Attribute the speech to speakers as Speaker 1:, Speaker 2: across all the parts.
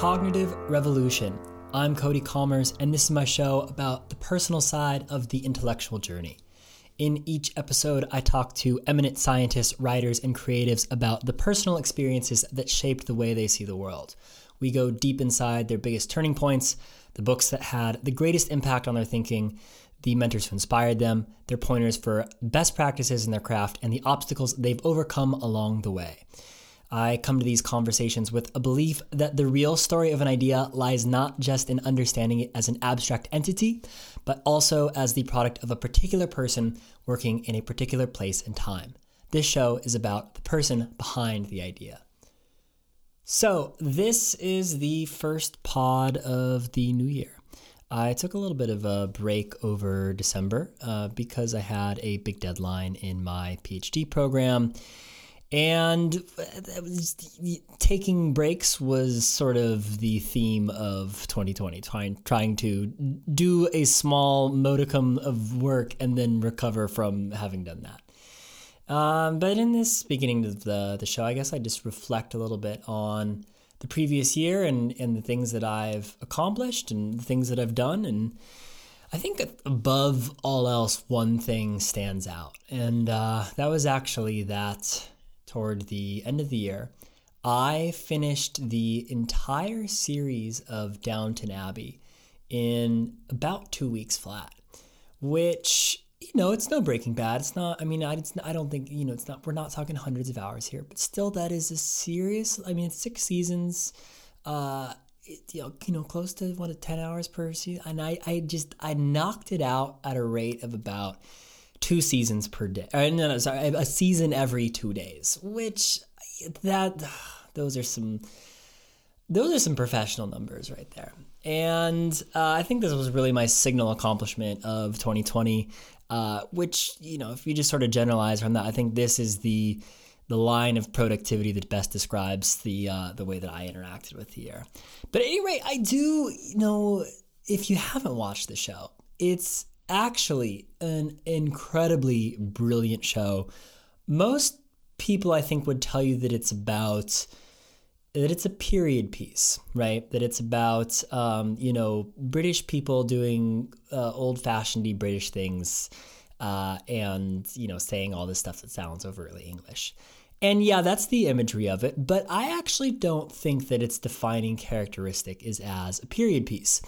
Speaker 1: Cognitive Revolution. I'm Cody Kommers, and this is my show about the personal side of the intellectual journey. In each episode, I talk to eminent scientists, writers, and creatives about the personal experiences that shaped the way they see the world. We go deep inside their biggest turning points, the books that had the greatest impact on their thinking, the mentors who inspired them, their pointers for best practices in their craft, and the obstacles they've overcome along the way. I come to these conversations with a belief that the real story of an idea lies not just in understanding it as an abstract entity, but also as the product of a particular person working in a particular place and time. This show is about the person behind the idea. So, this is the first pod of the new year. I took a little bit of a break over December uh, because I had a big deadline in my PhD program and taking breaks was sort of the theme of 2020 trying trying to do a small modicum of work and then recover from having done that. Um, but in this beginning of the, the show i guess i just reflect a little bit on the previous year and, and the things that i've accomplished and the things that i've done. And I think above all else, one thing stands out, and uh, that was actually that toward the end of the year, I finished the entire series of Downton Abbey in about two weeks flat, which you know it's no Breaking Bad. It's not. I mean, I, I don't think you know it's not. We're not talking hundreds of hours here, but still, that is a serious. I mean, it's six seasons. Uh, it, you know, you know, close to what ten hours per season, and I, I just I knocked it out at a rate of about two seasons per day. Uh, no, no, sorry, a season every two days. Which that those are some those are some professional numbers right there. And uh, I think this was really my signal accomplishment of 2020. Uh, which you know, if you just sort of generalize from that, I think this is the the line of productivity that best describes the uh, the way that I interacted with the year. But at any rate, I do you know if you haven't watched the show, it's actually an incredibly brilliant show. Most people, I think, would tell you that it's about that it's a period piece, right? That it's about um, you know British people doing uh, old-fashionedy British things, uh, and you know saying all this stuff that sounds overtly English. And yeah, that's the imagery of it, but I actually don't think that its defining characteristic is as a period piece.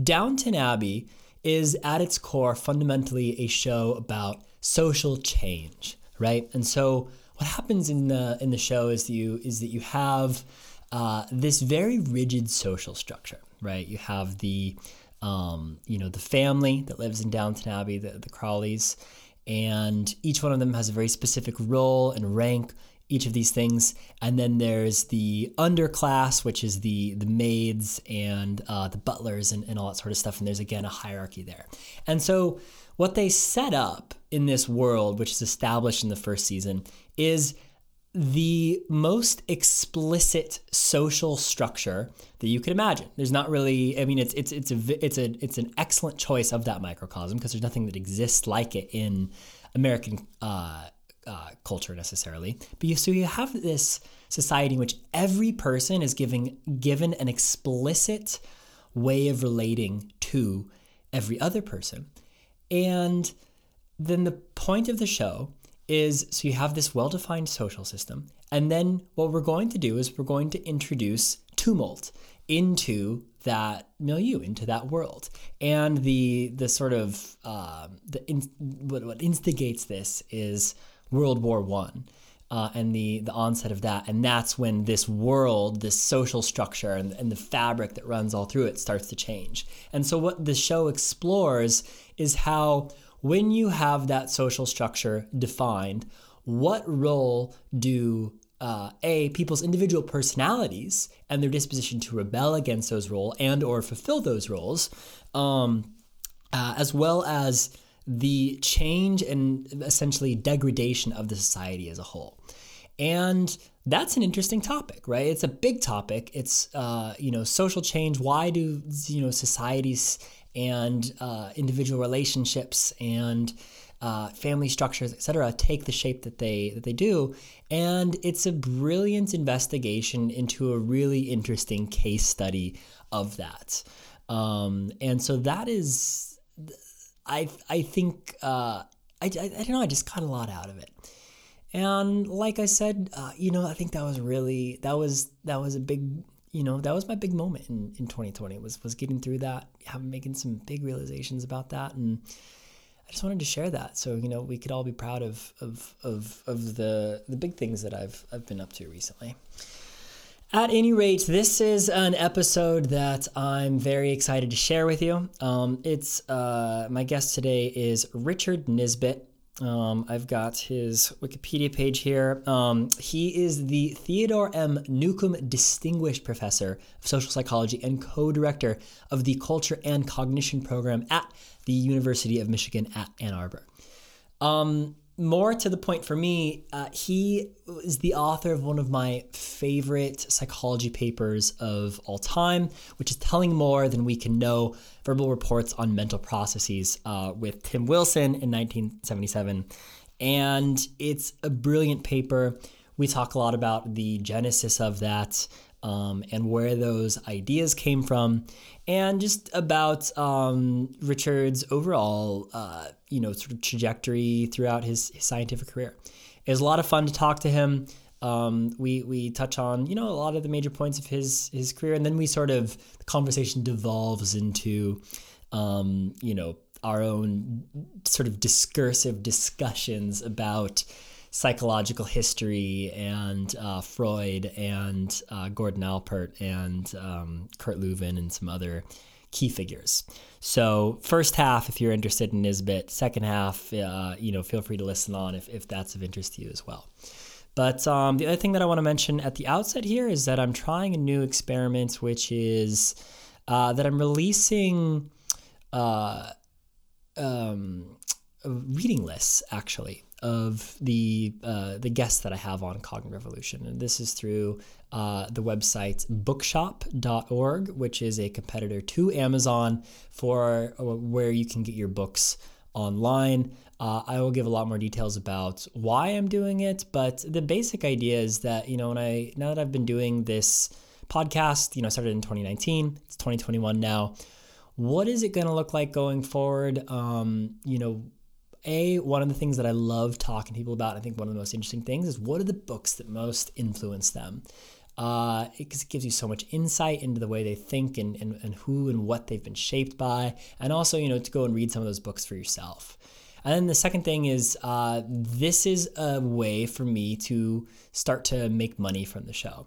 Speaker 1: Downton Abbey is at its core fundamentally a show about social change, right? And so what happens in the in the show is that you is that you have uh, this very rigid social structure, right? You have the um, you know the family that lives in Downton Abbey, the, the Crawleys, and each one of them has a very specific role and rank each of these things. And then there's the underclass, which is the the maids and uh, the butlers and, and all that sort of stuff. And there's again a hierarchy there. And so what they set up in this world, which is established in the first season, is the most explicit social structure that you could imagine. There's not really. I mean, it's it's it's a it's a it's an excellent choice of that microcosm because there's nothing that exists like it in American uh, uh, culture necessarily, but you, so you have this society in which every person is giving given an explicit way of relating to every other person, and then the point of the show is so you have this well-defined social system, and then what we're going to do is we're going to introduce tumult into that milieu, into that world, and the the sort of uh, the in, what, what instigates this is World War One. Uh, and the the onset of that, and that's when this world, this social structure, and, and the fabric that runs all through it starts to change. And so, what the show explores is how, when you have that social structure defined, what role do uh, a people's individual personalities and their disposition to rebel against those roles and or fulfill those roles, um, uh, as well as the change and essentially degradation of the society as a whole. And that's an interesting topic, right? It's a big topic. It's uh, you know social change. Why do you know societies and uh, individual relationships and uh, family structures, etc., take the shape that they that they do, and it's a brilliant investigation into a really interesting case study of that. Um, and so that is, I I think uh, I, I, I don't know I just got a lot out of it. And like I said, uh, you know, I think that was really that was that was a big you know that was my big moment in, in 2020 was was getting through that having making some big realizations about that and I just wanted to share that so you know we could all be proud of of of, of the the big things that I've I've been up to recently. At any rate, this is an episode that I'm very excited to share with you. Um, it's uh, my guest today is Richard Nisbett. Um, I've got his Wikipedia page here. Um, he is the Theodore M. Newcomb Distinguished Professor of Social Psychology and co director of the Culture and Cognition Program at the University of Michigan at Ann Arbor. Um, more to the point for me, uh, he is the author of one of my favorite psychology papers of all time, which is Telling More Than We Can Know Verbal Reports on Mental Processes uh, with Tim Wilson in 1977. And it's a brilliant paper. We talk a lot about the genesis of that um, and where those ideas came from, and just about um, Richard's overall, uh, you know, sort of trajectory throughout his, his, scientific career. It was a lot of fun to talk to him. Um, we we touch on you know a lot of the major points of his his career, and then we sort of the conversation devolves into um, you know our own sort of discursive discussions about psychological history and uh, Freud and uh, Gordon Allport and um, Kurt Lewin and some other key figures. So first half, if you're interested in Nisbett, second half, uh, you know, feel free to listen on if, if that's of interest to you as well. But um, the other thing that I want to mention at the outset here is that I'm trying a new experiment, which is uh, that I'm releasing uh, um, reading lists actually of the uh, the guests that I have on Cognitive Revolution, and this is through uh, the website Bookshop.org, which is a competitor to Amazon for uh, where you can get your books online. Uh, I will give a lot more details about why I'm doing it, but the basic idea is that you know when I now that I've been doing this podcast, you know, I started in 2019, it's 2021 now. What is it going to look like going forward? Um, you know, a one of the things that I love talking to people about, I think one of the most interesting things is what are the books that most influence them. Uh, it, gives you so much insight into the way they think and, and, and who and what they've been shaped by, and also you know to go and read some of those books for yourself. And then the second thing is uh, this is a way for me to start to make money from the show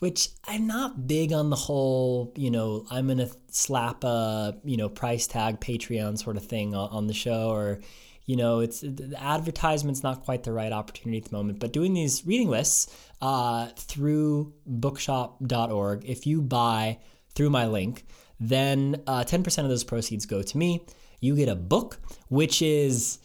Speaker 1: which I'm not big on the whole, you know, I'm to slap a, you know, price tag Patreon sort of thing on, on the show or, you know, it's the advertisement's not quite the right opportunity at the moment. But doing these reading lists uh, through bookshop.org, if you buy through my link, then uh, 10% of those proceeds go to me. You get a book, which is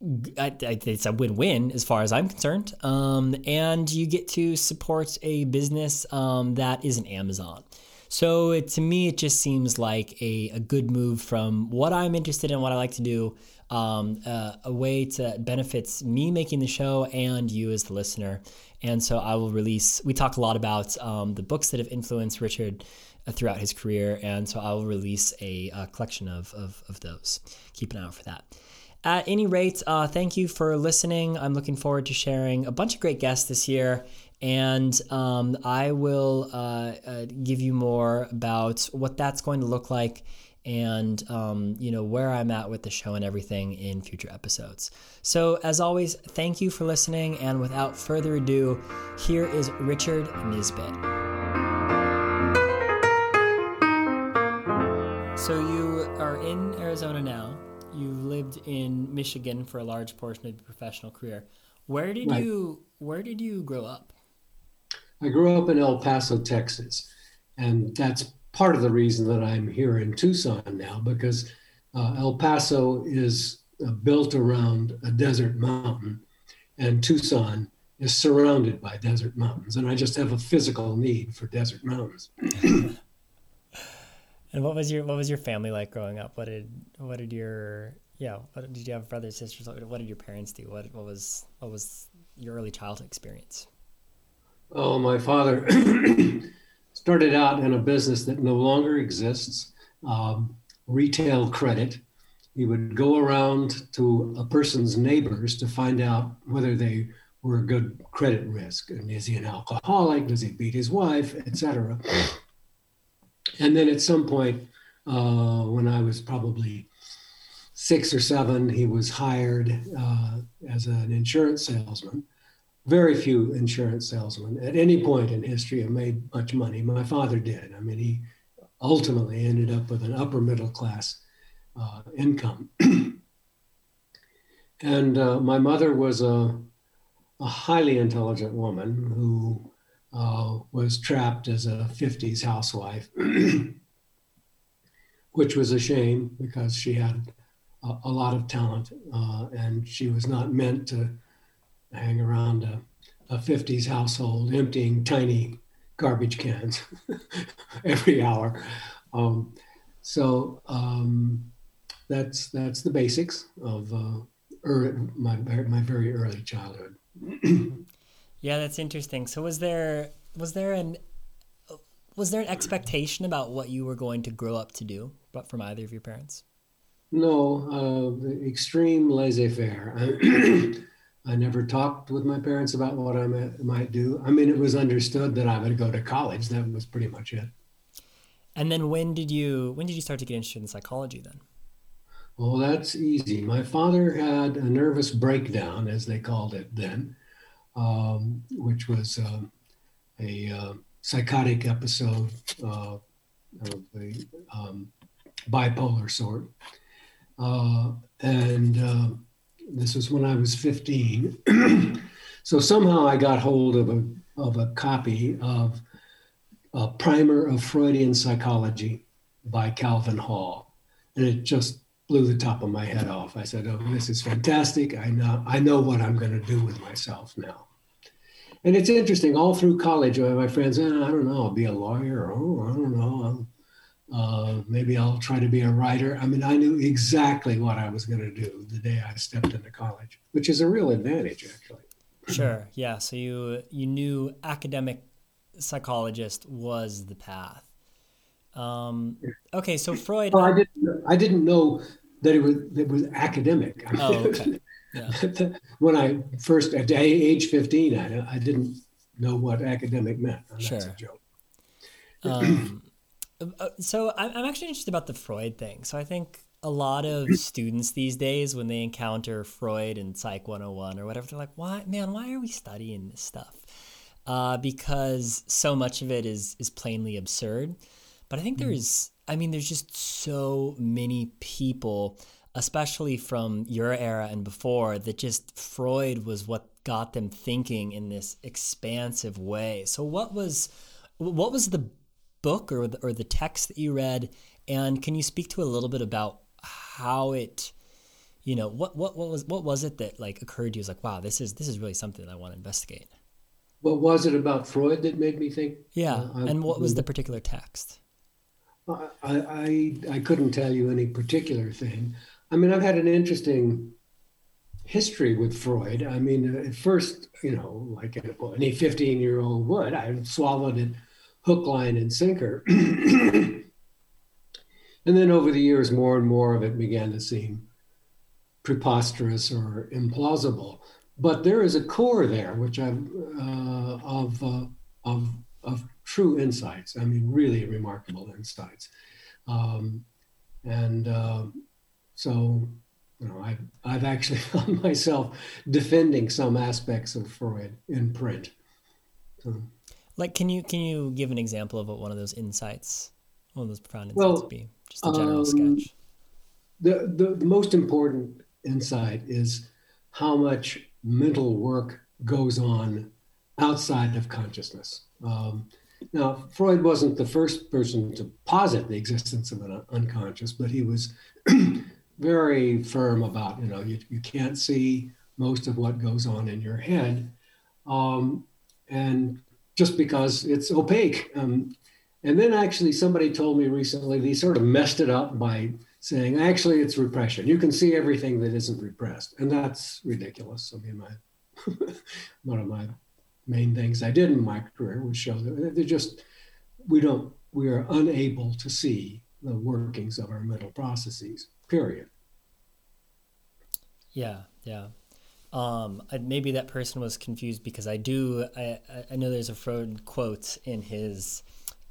Speaker 1: it's a win-win as far as I'm concerned. Um, and you get to support a business um, that isn't Amazon. So it, to me, it just seems like a, a good move from what I'm interested in, what I like to do, um, uh, a way to benefits me making the show and you as the listener. And so I will release. We talk a lot about um, the books that have influenced Richard uh, throughout his career, and so I will release a, a collection of, of, of those. Keep an eye out for that. At any rate, uh, thank you for listening. I'm looking forward to sharing a bunch of great guests this year, and um, I will uh, uh, give you more about what that's going to look like and um, you know where I'm at with the show and everything in future episodes. So as always, thank you for listening, and without further ado, here is Richard Nisbett. So you are in Arizona now. You've lived in Michigan for a large portion of your professional career. Where did right. you Where did you grow up?
Speaker 2: I grew up in El Paso, Texas, and that's part of the reason that I'm here in Tucson now because uh, El Paso is uh, built around a desert mountain, and Tucson is surrounded by desert mountains, and I just have a physical need for desert mountains.
Speaker 1: and what was your what was your family like growing up? What did what did your Yeah. What, did you have brothers, sisters? What did your parents do? What, what was what was your early childhood experience?
Speaker 2: Oh, my father started out in a business that no longer exists, um, retail credit. He would go around to a person's neighbors to find out whether they were a good credit risk. And is he an alcoholic? Does he beat his wife, etc. And then at some point, uh, when I was probably six or seven, he was hired uh, as an insurance salesman. Very few insurance salesmen at any point in history have made much money. My father did. I mean, he ultimately ended up with an upper middle class uh, income. and uh, my mother was a, a, highly intelligent woman who uh, was trapped as a 50s housewife, which was a shame because she had a, a lot of talent uh, and she was not meant to hang around a, a 50s household emptying tiny garbage cans every hour. Um, so um, that's that's the basics of uh, early, my my very early childhood.
Speaker 1: yeah, that's interesting. So was there was there an was there an expectation about what you were going to grow up to do, but from either of your parents?
Speaker 2: No, uh, extreme laissez-faire. I never talked with my parents about what I might do. I mean, it was understood that I would go to college. That was pretty much it.
Speaker 1: And then when did you when did you start to get interested in psychology then?
Speaker 2: Well, that's easy. My father had a nervous breakdown, as they called it then, um, which was uh, a uh, psychotic episode uh, of the um, bipolar sort. Uh, and uh, this was when I was 15. so somehow I got hold of a, of a copy of a primer of Freudian psychology by Calvin Hall. And it just blew the top of my head off. I said, "Oh, this is fantastic! I know I know what I'm going to do with myself now." And it's interesting. All through college, uh, my friends, oh, I don't know, I'll be a lawyer. Oh, I don't know. Uh, maybe I'll try to be a writer. I mean, I knew exactly what I was going to do the day I stepped into college, which is a real advantage, actually.
Speaker 1: Sure. Yeah. So you you knew academic psychologist was the path. Um, okay. So Freud.
Speaker 2: Well, I didn't. I didn't know that it was it was academic.
Speaker 1: Oh, okay. Yeah.
Speaker 2: when I first at age fifteen, I, I didn't know what academic meant. That's
Speaker 1: sure.
Speaker 2: a joke.
Speaker 1: Um, so I'm actually interested about the Freud thing. So I think a lot of students these days, when they encounter Freud and Psych 101 or whatever, they're like, "Why, man? Why are we studying this stuff?" Uh, because so much of it is is plainly absurd. But I think mm. there's, I mean, there's just so many people, especially from your era and before, that just Freud was what got them thinking in this expansive way. So what was, what was the book or the, or the text that you read, and can you speak to a little bit about how it, you know, what what what was what was it that like occurred to you? Was like, wow, this is this is really something that I want to investigate.
Speaker 2: What was it about Freud that made me think?
Speaker 1: Yeah, uh, and what was the particular text?
Speaker 2: I, I I couldn't tell you any particular thing. I mean, I've had an interesting history with Freud. I mean, at first, you know, like any 15 year old would, I swallowed it hook, line, and sinker. and then over the years, more and more of it began to seem preposterous or implausible. But there is a core there, which I've uh, of uh, of of true insights. I mean, really remarkable insights. Um, and uh, so, you know, I've, I've actually found myself defending some aspects of Freud in print. So,
Speaker 1: like, can you can you give an example of what one of those insights, one of those profound insights well, would be? Just a general um, sketch.
Speaker 2: The, the the most important insight is how much mental work goes on outside of consciousness. Um, now, Freud wasn't the first person to posit the existence of an unconscious, but he was very firm about, you know, you, you can't see most of what goes on in your head. Um, and just because it's opaque. Um, and then actually, somebody told me recently they sort of messed it up by saying actually it's repression. You can see everything that isn't repressed, and that's ridiculous. I mean, my one of my main things I did in my career was show that they're just we don't we are unable to see the workings of our mental processes. Period.
Speaker 1: Yeah, yeah. Um, maybe that person was confused because I do. I, I know there's a Freud quote in his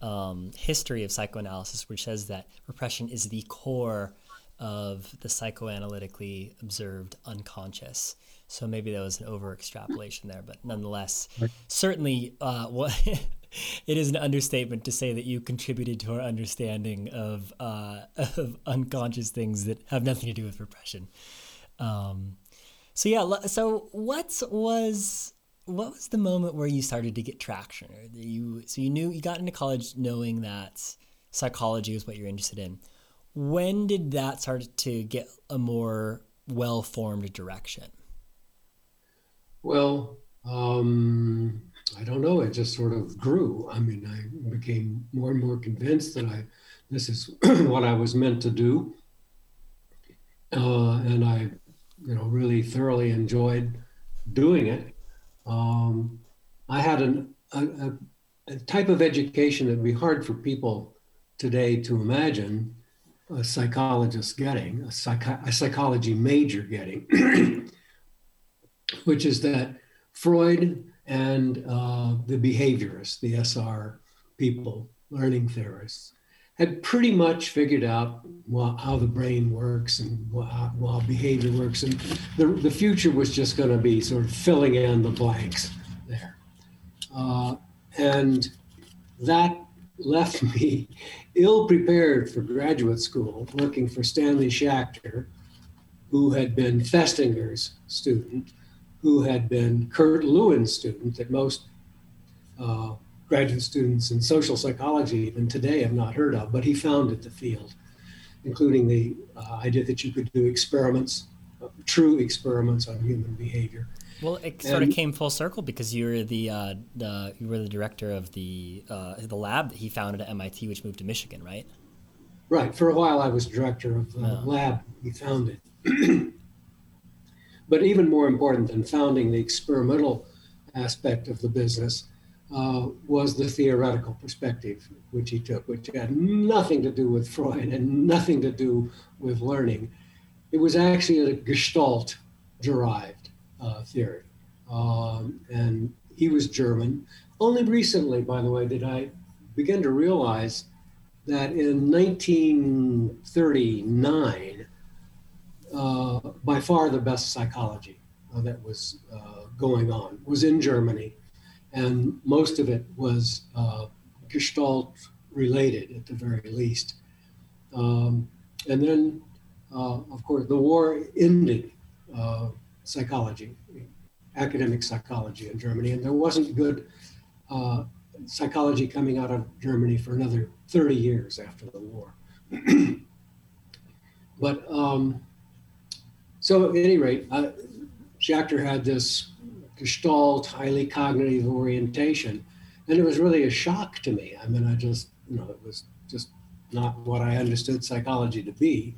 Speaker 1: um, history of psychoanalysis which says that repression is the core of the psychoanalytically observed unconscious. So maybe that was an over extrapolation there, but nonetheless, certainly, uh, what it is an understatement to say that you contributed to our understanding of, uh, of unconscious things that have nothing to do with repression. Um, so yeah, so what was what was the moment where you started to get traction? Or you so you knew you got into college knowing that psychology was what you're interested in. When did that start to get a more well formed direction?
Speaker 2: Well, um, I don't know. It just sort of grew. I mean, I became more and more convinced that I this is what I was meant to do, uh, and I, you know, really thoroughly enjoyed doing it. Um, I had an, a, a, type of education that would be hard for people today to imagine a psychologist getting, a, a psychology major getting, which is that Freud and uh, the behaviorists, the SR people, learning theorists, had pretty much figured out how the brain works and how, how behavior works. And the, the future was just going to be sort of filling in the blanks there. Uh, and that left me ill prepared for graduate school, working for Stanley Schachter, who had been Festinger's student, who had been Kurt Lewin's student that most uh, graduate students in social psychology even today have not heard of, but he founded the field, including the uh, idea that you could do experiments, uh, true experiments on human behavior.
Speaker 1: Well, it sort and, of came full circle because you were the, uh, the you were the director of the uh, the lab that he founded at MIT, which moved to Michigan, right?
Speaker 2: Right. For a while, I was director of the oh. lab he founded. but even more important than founding the experimental aspect of the business uh, was the theoretical perspective which he took, which had nothing to do with Freud and nothing to do with learning. It was actually a Gestalt derived uh, theory. Um, and he was German. Only recently, by the way, did I begin to realize that in 1939, uh, by far the best psychology uh, that was uh, going on was in Germany and most of it was uh, Gestalt related at the very least. Um, and then, uh, of course, the war ended uh, psychology, academic psychology in Germany, and there wasn't good uh, psychology coming out of Germany for another 30 years after the war. but um, so, at any rate, uh, Schachter had this Gestalt, highly cognitive orientation. And it was really a shock to me. I mean, I just, you know, it was just not what I understood psychology to be.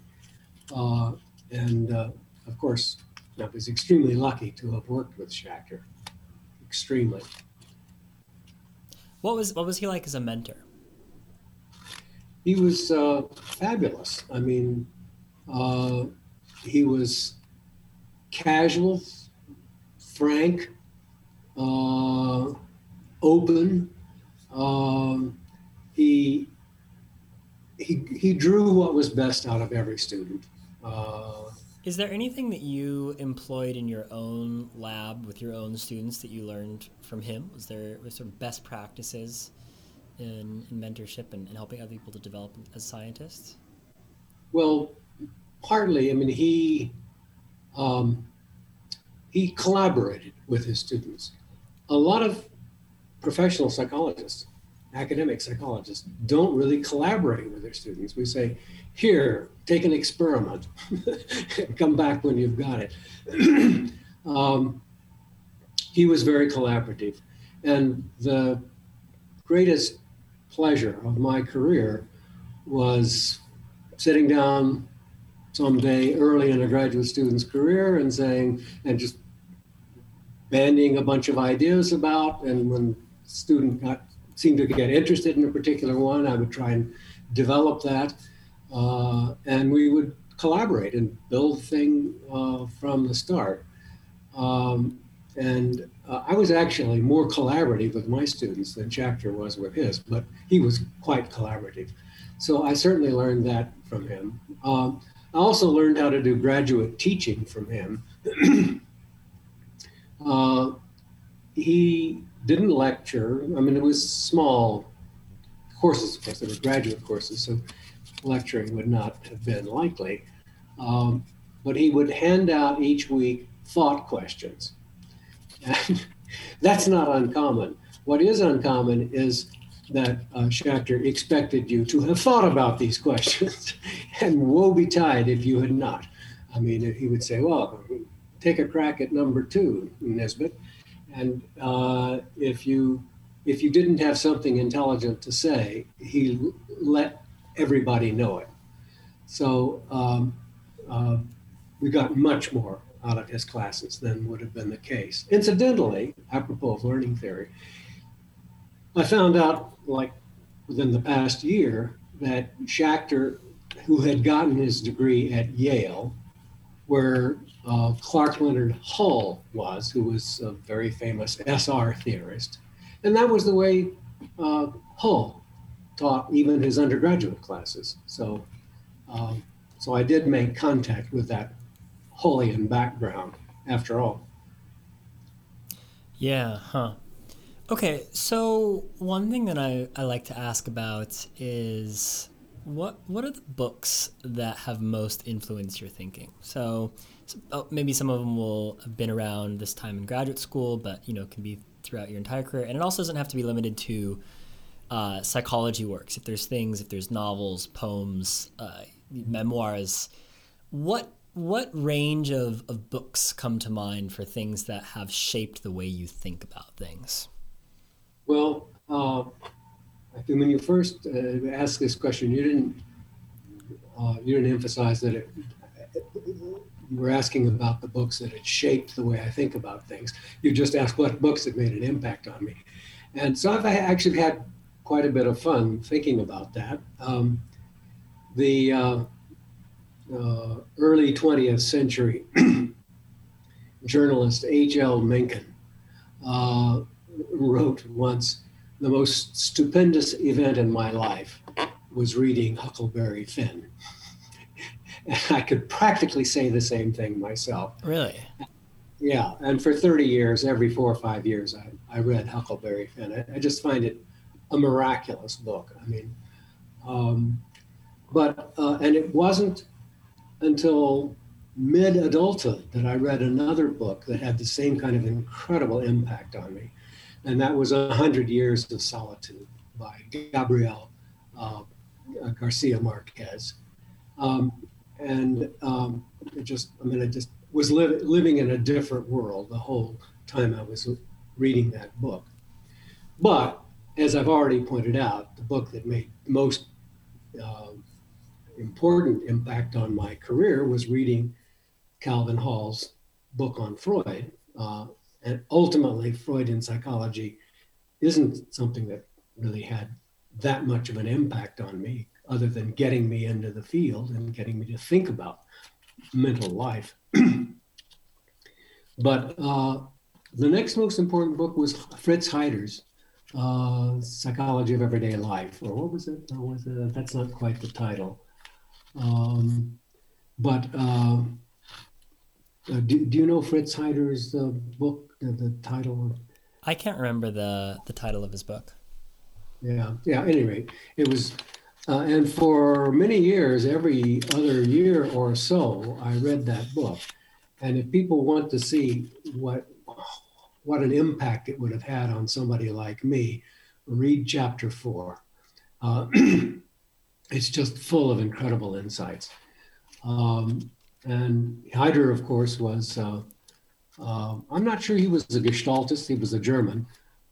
Speaker 2: Uh, and uh, of course, I was extremely lucky to have worked with Schachter. Extremely.
Speaker 1: What was what was he like as a mentor?
Speaker 2: He was uh, fabulous. I mean, uh, he was casual, frank, uh, open. Um, he, he, he drew what was best out of every student. Uh,
Speaker 1: Is there anything that you employed in your own lab with your own students that you learned from him? Was there was of best practices in, in mentorship and, and helping other people to develop as scientists?
Speaker 2: Well, partly. I mean, he um, he collaborated with his students. A lot of professional psychologists, academic psychologists, don't really collaborate with their students. We say, here, take an experiment, come back when you've got it. um, he was very collaborative. And the greatest pleasure of my career was sitting down someday early in a graduate student's career and saying, and just bandying a bunch of ideas about. And when student got seemed to get interested in a particular one, I would try and develop that. Uh, and we would collaborate and build thing uh, from the start. Um, and uh, I was actually more collaborative with my students than Schachter was with his, but he was quite collaborative. So I certainly learned that from him. Um, I also learned how to do graduate teaching from him. uh, he didn't lecture. I mean, it was small courses, of course, they were graduate courses, so lecturing would not have been likely. Um, but he would hand out each week thought questions. And that's not uncommon. What is uncommon is that uh, Schachter expected you to have thought about these questions, and woe betide if you had not. I mean, he would say, "Well, take a crack at number two, Nisbett," and uh, if you if you didn't have something intelligent to say, he let everybody know it. So um, uh, we got much more out of his classes than would have been the case. Incidentally, apropos of learning theory, I found out like within the past year that Schachter, who had gotten his degree at Yale, where uh, Clark Leonard Hull was, who was a very famous SR theorist, and that was the way uh, Hull taught even his undergraduate classes. So, um, so I did make contact with that Hullian background after all.
Speaker 1: Yeah, huh. Okay, so one thing that I, I like to ask about is what what are the books that have most influenced your thinking? So, so oh, maybe some of them will have been around this time in graduate school, but you know can be throughout your entire career, and it also doesn't have to be limited to uh, psychology works. If there's things, if there's novels, poems, uh, memoirs, what what range of, of books come to mind for things that have shaped the way you think about things?
Speaker 2: Well, uh, when you first uh, asked this question, you didn't uh, you didn't emphasize that it, you were asking about the books that had shaped the way I think about things. You just asked what books had made an impact on me, and so I've actually had quite a bit of fun thinking about that. Um, the uh, uh, early 20th century journalist H.L. Mencken uh, wrote once, the most stupendous event in my life was reading Huckleberry Finn. and I could practically say the same thing myself.
Speaker 1: Really?
Speaker 2: Yeah. And for 30 years, every four or five years, I, I read Huckleberry Finn. I, I just find it a miraculous book. I mean, um, but, uh, and it wasn't until mid adulthood that I read another book that had the same kind of incredible impact on me. And that was A Hundred Years of Solitude by Gabriel uh, Garcia Marquez. Um, and um, just, I mean, I just was li- living in a different world the whole time I was reading that book. But as I've already pointed out, the book that made most uh, important impact on my career was reading Calvin Hall's book on Freud. Uh, and ultimately, Freudian psychology isn't something that really had that much of an impact on me, other than getting me into the field and getting me to think about mental life. but uh, the next most important book was Fritz Heider's uh, Psychology of Everyday Life, or what was it? was it? That's not quite the title. Um, but uh, uh, do, do you know Fritz Heider's uh, book, the, the title?
Speaker 1: Of I can't remember the, the title of his book.
Speaker 2: Yeah, yeah, at any rate, it was, uh, and for many years, every other year or so, I read that book. And if people want to see what, what an impact it would have had on somebody like me, read chapter four. Uh, it's just full of incredible insights. Um, and Heider, of course, was, uh, uh, I'm not sure he was a Gestaltist, he was a German,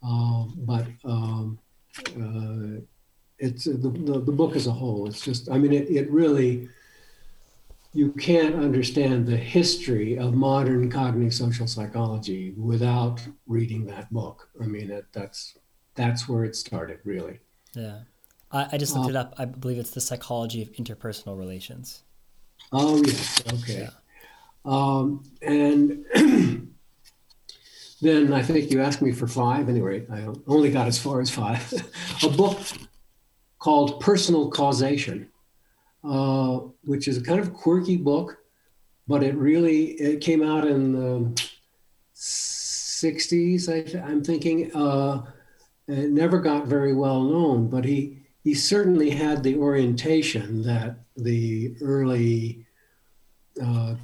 Speaker 2: uh, but um, uh, it's the, the, the, book as a whole, it's just, I mean, it, it really you can't understand the history of modern cognitive social psychology without reading that book. I mean, it, that's that's where it started, really.
Speaker 1: Yeah, I, I just looked uh, it up. I believe it's the psychology of interpersonal relations.
Speaker 2: Oh yes, okay. Yeah. Um, and then I think you asked me for five. Anyway, I only got as far as five. a book called Personal Causation, uh, which is a kind of quirky book, but it really it came out in the 60s. I, am thinking. Uh, it never got very well known, but he he certainly had the orientation that the early uh,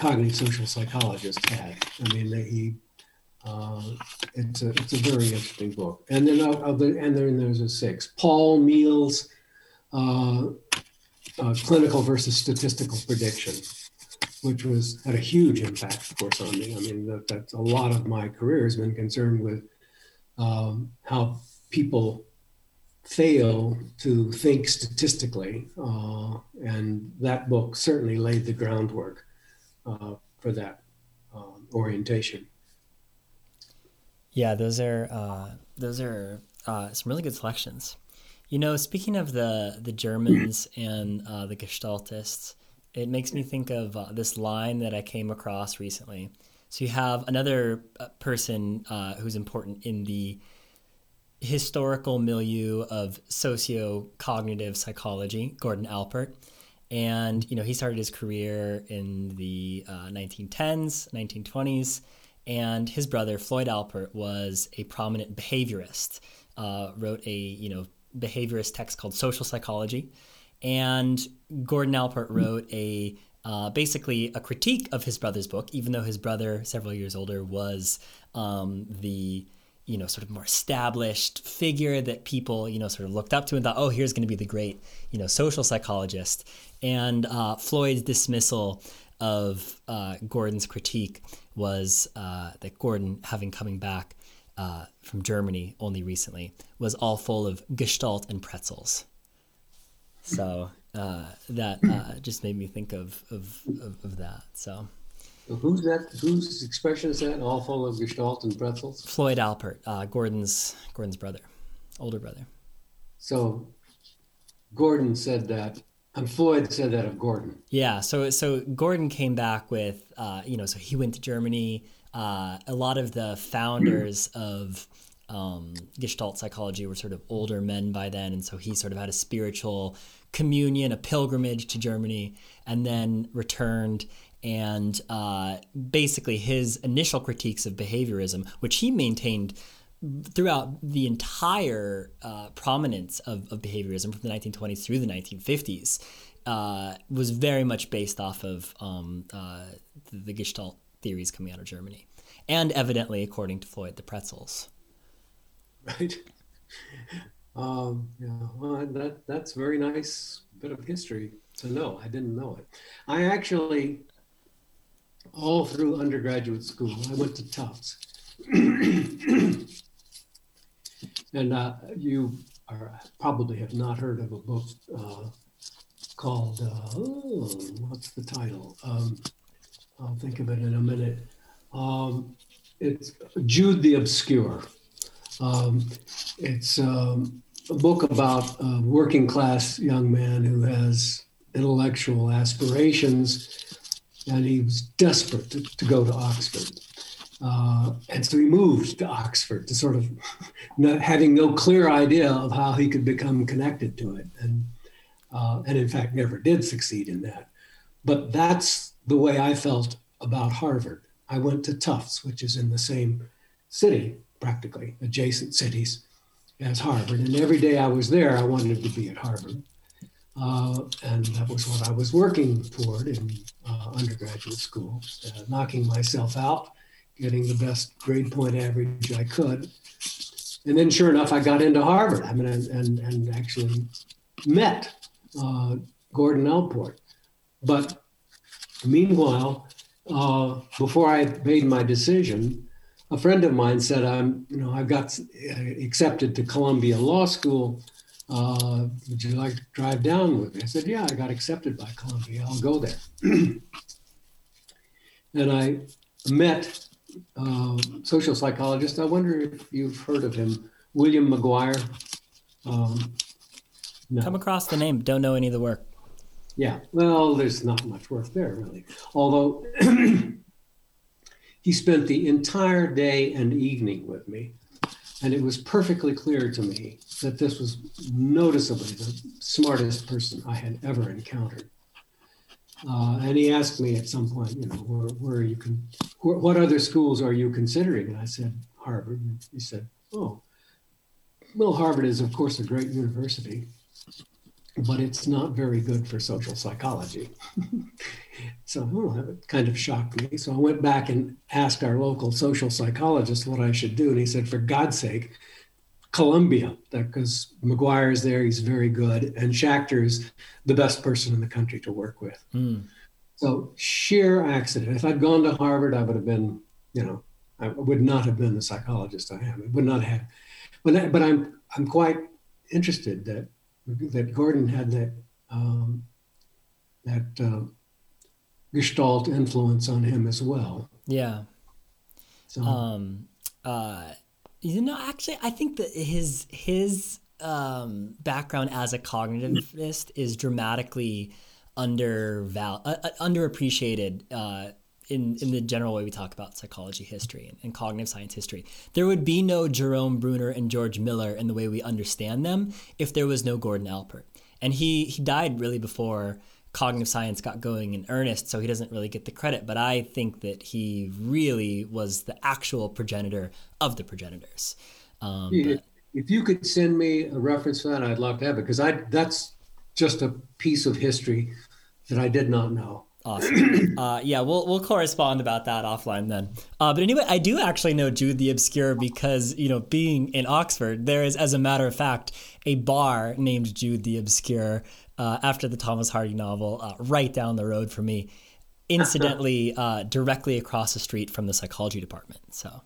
Speaker 2: cognitive social psychologist had. I mean, he uh, it's a it's a very interesting book. And then other and then there's a six. Paul Meehl's uh, uh, clinical versus statistical prediction, which was had a huge impact, of course, on me. I mean, that, that's a lot of my career has been concerned with um, how people fail to think statistically. Uh, and that book certainly laid the groundwork uh, for that um, orientation.
Speaker 1: Yeah, those are uh, those are uh, some really good selections. You know, speaking of the the Germans and uh, the Gestaltists, it makes me think of uh, this line that I came across recently. So you have another person who's important in the historical milieu of socio-cognitive psychology, Gordon Allport. And, you know, he started his career in the uh, 1910s, 1920s. And his brother, Floyd Allport was a prominent behaviorist, uh, wrote a, you know, behaviorist text called Social Psychology. And Gordon Allport wrote a uh, basically a critique of his brother's book, even though his brother, several years older, was um, the you know, sort of more established figure that people, you know, sort of looked up to and thought, oh, here's going to be the great, you know, social psychologist. And uh, Floyd's dismissal of uh, Gordon's critique was uh, that Gordon, having coming back uh, from Germany only recently, was all full of Gestalt and pretzels. So uh, that uh, just made me think of, of, of, of that. So.
Speaker 2: Who's that? Whose expression is that? All full of Gestalt and pretzels.
Speaker 1: Floyd Allport, uh, Gordon's Gordon's brother, older brother.
Speaker 2: So, Gordon said that. And Floyd said that of Gordon.
Speaker 1: Yeah. So so Gordon came back with uh, you know so he went to Germany. Uh, a lot of the founders of um, Gestalt psychology were sort of older men by then, and so he sort of had a spiritual communion, a pilgrimage to Germany, and then returned and uh, basically his initial critiques of behaviorism, which he maintained throughout the entire uh, prominence of, of, behaviorism from the 1920s through the 1950s, uh, was very much based off of um, uh, the Gestalt theories coming out of Germany, and evidently, according to Floyd, the pretzels.
Speaker 2: Right. Um, yeah. Well, that that's very nice bit of history to know. I didn't know it. I actually all through undergraduate school. I went to Tufts. and uh, you are, probably have not heard of a book uh, called, uh, oh, what's the title? Um, I'll think of it in a minute. Um, it's Jude the Obscure. Um, it's um, a book about a working class young man who has intellectual aspirations and he was desperate to, to go to Oxford. Uh, and so he moved to Oxford to sort of not, having no clear idea of how he could become connected to it. And, uh, and in fact, never did succeed in that. But that's the way I felt about Harvard. I went to Tufts, which is in the same city, practically adjacent cities as Harvard. And every day I was there, I wanted to be at Harvard. Uh, and that was what I was working toward in uh, undergraduate school, uh, knocking myself out, getting the best grade point average I could. And then, sure enough, I got into Harvard. I mean, and, and, and actually met uh, Gordon Allport. But meanwhile, uh, before I made my decision, a friend of mine said, "I'm, you know, I got accepted to Columbia Law School." uh, would you like to drive down with me? I said, yeah, I got accepted by Columbia. I'll go there. and I met uh, social psychologist. I wonder if you've heard of him, William McGuire. Um,
Speaker 1: no. Come across the name, don't know any of the work.
Speaker 2: Yeah, well, there's not much work there really. Although he spent the entire day and evening with me, and it was perfectly clear to me that this was noticeably the smartest person I had ever encountered. Uh, and he asked me at some point, you know, where, where you can, what other schools are you considering? And I said, Harvard. And he said, oh, well, Harvard is, of course, a great university, but it's not very good for social psychology. so oh, that kind of shocked me. So I went back and asked our local social psychologist what I should do. And he said, for God's sake, Columbia, because McGuire is there, he's very good, and Schachter's the best person in the country to work with. Mm. So sheer accident. If I'd gone to Harvard, I would have been, you know, I would not have been the psychologist I am. It would not have. But that, but I'm I'm quite interested that that Gordon had that um, that uh, Gestalt influence on him as well.
Speaker 1: Yeah. So. Um. Uh you know, actually, I think that his his um, background as a cognitivist is dramatically underval uh, uh, underappreciated uh, in in the general way we talk about psychology history and, and, cognitive science history. There would be no Jerome Bruner and George Miller in the way we understand them if there was no Gordon Allport. And he he died really before cognitive science got going in earnest, so he doesn't really get the credit. But I think that he really was the actual progenitor of the progenitors. Um,
Speaker 2: if, if you could send me a reference for that, I'd love to have it because I that's just a piece of history that I did not know.
Speaker 1: Awesome. Uh, yeah, we'll we'll correspond about that offline then. Uh, but anyway, I do actually know Jude the Obscure because you know, being in Oxford, there is, as a matter of fact, a bar named Jude the Obscure uh, after the Thomas Hardy novel, uh, right down the road for me. Incidentally, uh, directly across the street from the psychology department. So.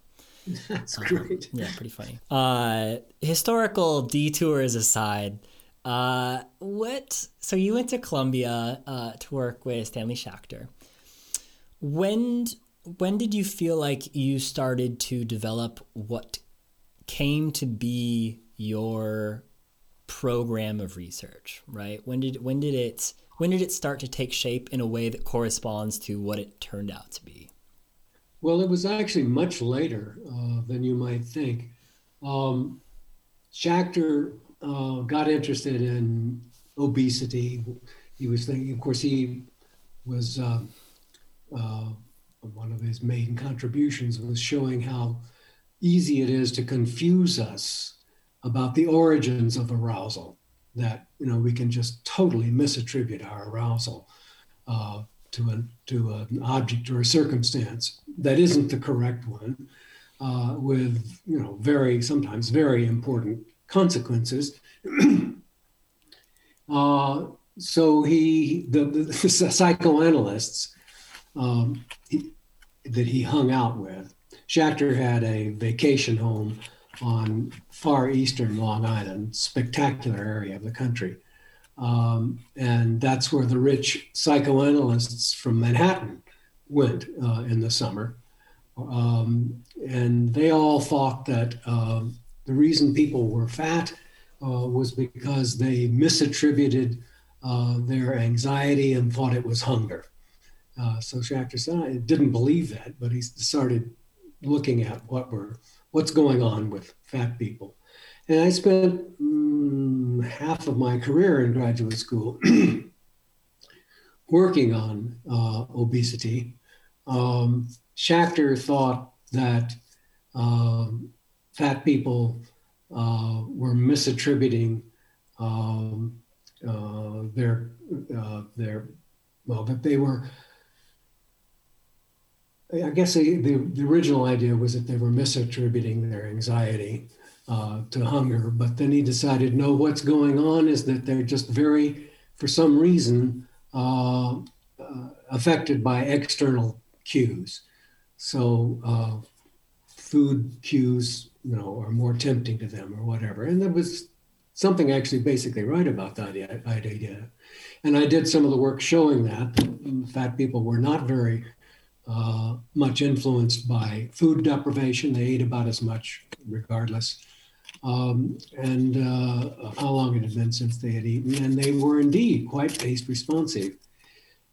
Speaker 2: That's great.
Speaker 1: yeah, pretty funny. Uh, historical detours aside, uh, what? So you went to Columbia uh, to work with Stanley Schachter. When when did you feel like you started to develop what came to be your program of research? Right? When did when did it when did it start to take shape in a way that corresponds to what it turned out to be?
Speaker 2: Well, it was actually much later uh, than you might think. Um, Schachter uh, got interested in obesity. He was thinking, of course, he was uh, uh, one of his main contributions was showing how easy it is to confuse us about the origins of arousal. That you know we can just totally misattribute our arousal uh, to an to an object or a circumstance that isn't the correct one, uh, with you know very sometimes very important consequences. uh, so he, the, the, the psychoanalysts um, he, that he hung out with, Schachter had a vacation home on far eastern Long Island, spectacular area of the country. Um, and that's where the rich psychoanalysts from Manhattan went uh, in the summer. Um, and they all thought that um, the reason people were fat uh, was because they misattributed uh, their anxiety and thought it was hunger. Uh, so Schachter said, I didn't believe that, but he started looking at what were what's going on with fat people. And I spent mm, half of my career in graduate school working on uh, obesity. Um, Schachter thought that um, fat people uh, were misattributing um, uh, their uh, their well that they were I guess the, the, original idea was that they were misattributing their anxiety uh, to hunger, but then he decided, no, what's going on is that they're just very, for some reason, uh, uh, affected by external cues. So uh, food cues, you know, are more tempting to them or whatever. And that was something actually basically right about that idea. And I did some of the work showing that, that fat people were not very uh, much influenced by food deprivation. They ate about as much, regardless, um, and uh, how long it had been since they had eaten. And they were indeed quite taste responsive.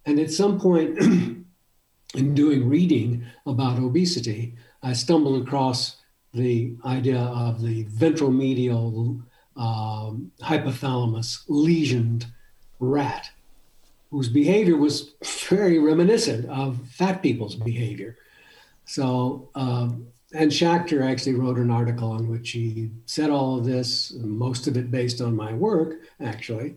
Speaker 2: And at some point in doing reading about obesity, I stumbled across the idea of the ventromedial um, hypothalamus lesioned rat, whose behavior was very reminiscent of fat people's behavior. So, um, and Schachter actually wrote an article in which he said all of this, most of it based on my work, actually.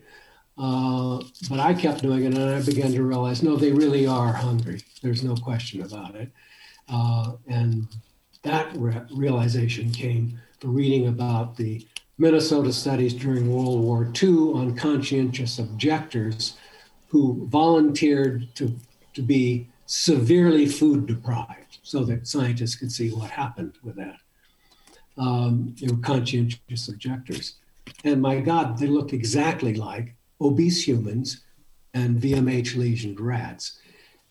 Speaker 2: Uh, but I kept doing it, and I began to realize, no, they really are hungry. There's no question about it. Uh, and that re- realization came from reading about the Minnesota studies during World War II on conscientious objectors who volunteered to, to be severely food deprived so that scientists could see what happened with that. Um, they were conscientious objectors. And my God, they looked exactly like obese humans and VMH lesioned rats.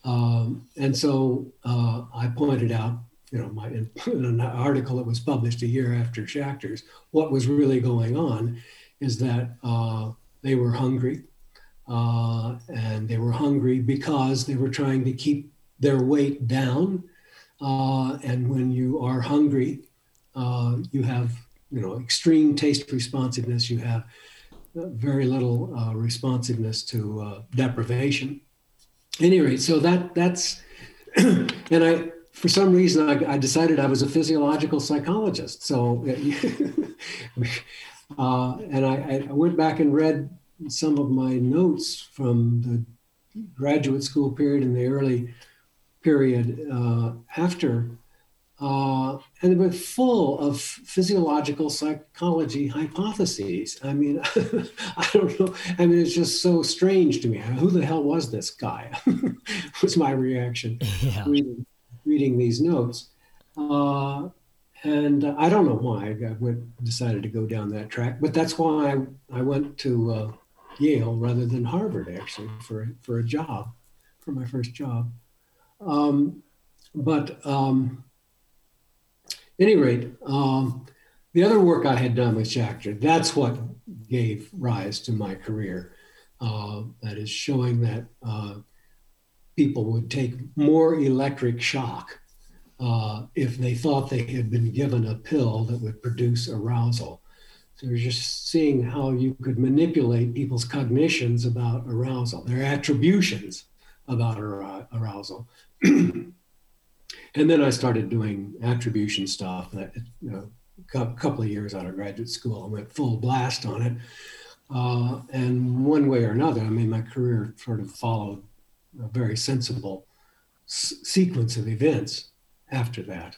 Speaker 2: Um, and so uh, I pointed out you know, my, in, an article that was published a year after Schachter's, what was really going on is that uh, they were hungry. Uh, and they were hungry because they were trying to keep their weight down. Uh, and when you are hungry, uh, you have, you know, extreme taste responsiveness. You have very little uh, responsiveness to uh, deprivation. any rate, so that that's, and I for some reason, I, I, decided I was a physiological psychologist. So, uh, and I, I, went back and read some of my notes from the graduate school period and the early period uh, after, uh, and they were full of physiological psychology hypotheses. I mean, I don't know. I mean, it's just so strange to me. Who the hell was this guy? was my reaction. Yeah reading these notes. Uh, and I don't know why I went, decided to go down that track, but that's why I, I went to uh, Yale rather than Harvard actually for, for a job, for my first job. Um, but um, any rate, um, the other work I had done with Schachter, that's what gave rise to my career. Uh, that is showing that uh, people would take more electric shock uh, if they thought they had been given a pill that would produce arousal. You're just seeing how you could manipulate people's cognitions about arousal, their attributions about arousal. and then I started doing attribution stuff that, you know, a couple of years out of graduate school, I went full blast on it. Uh, and one way or another, I mean, my career sort of followed a very sensible s- sequence of events after that.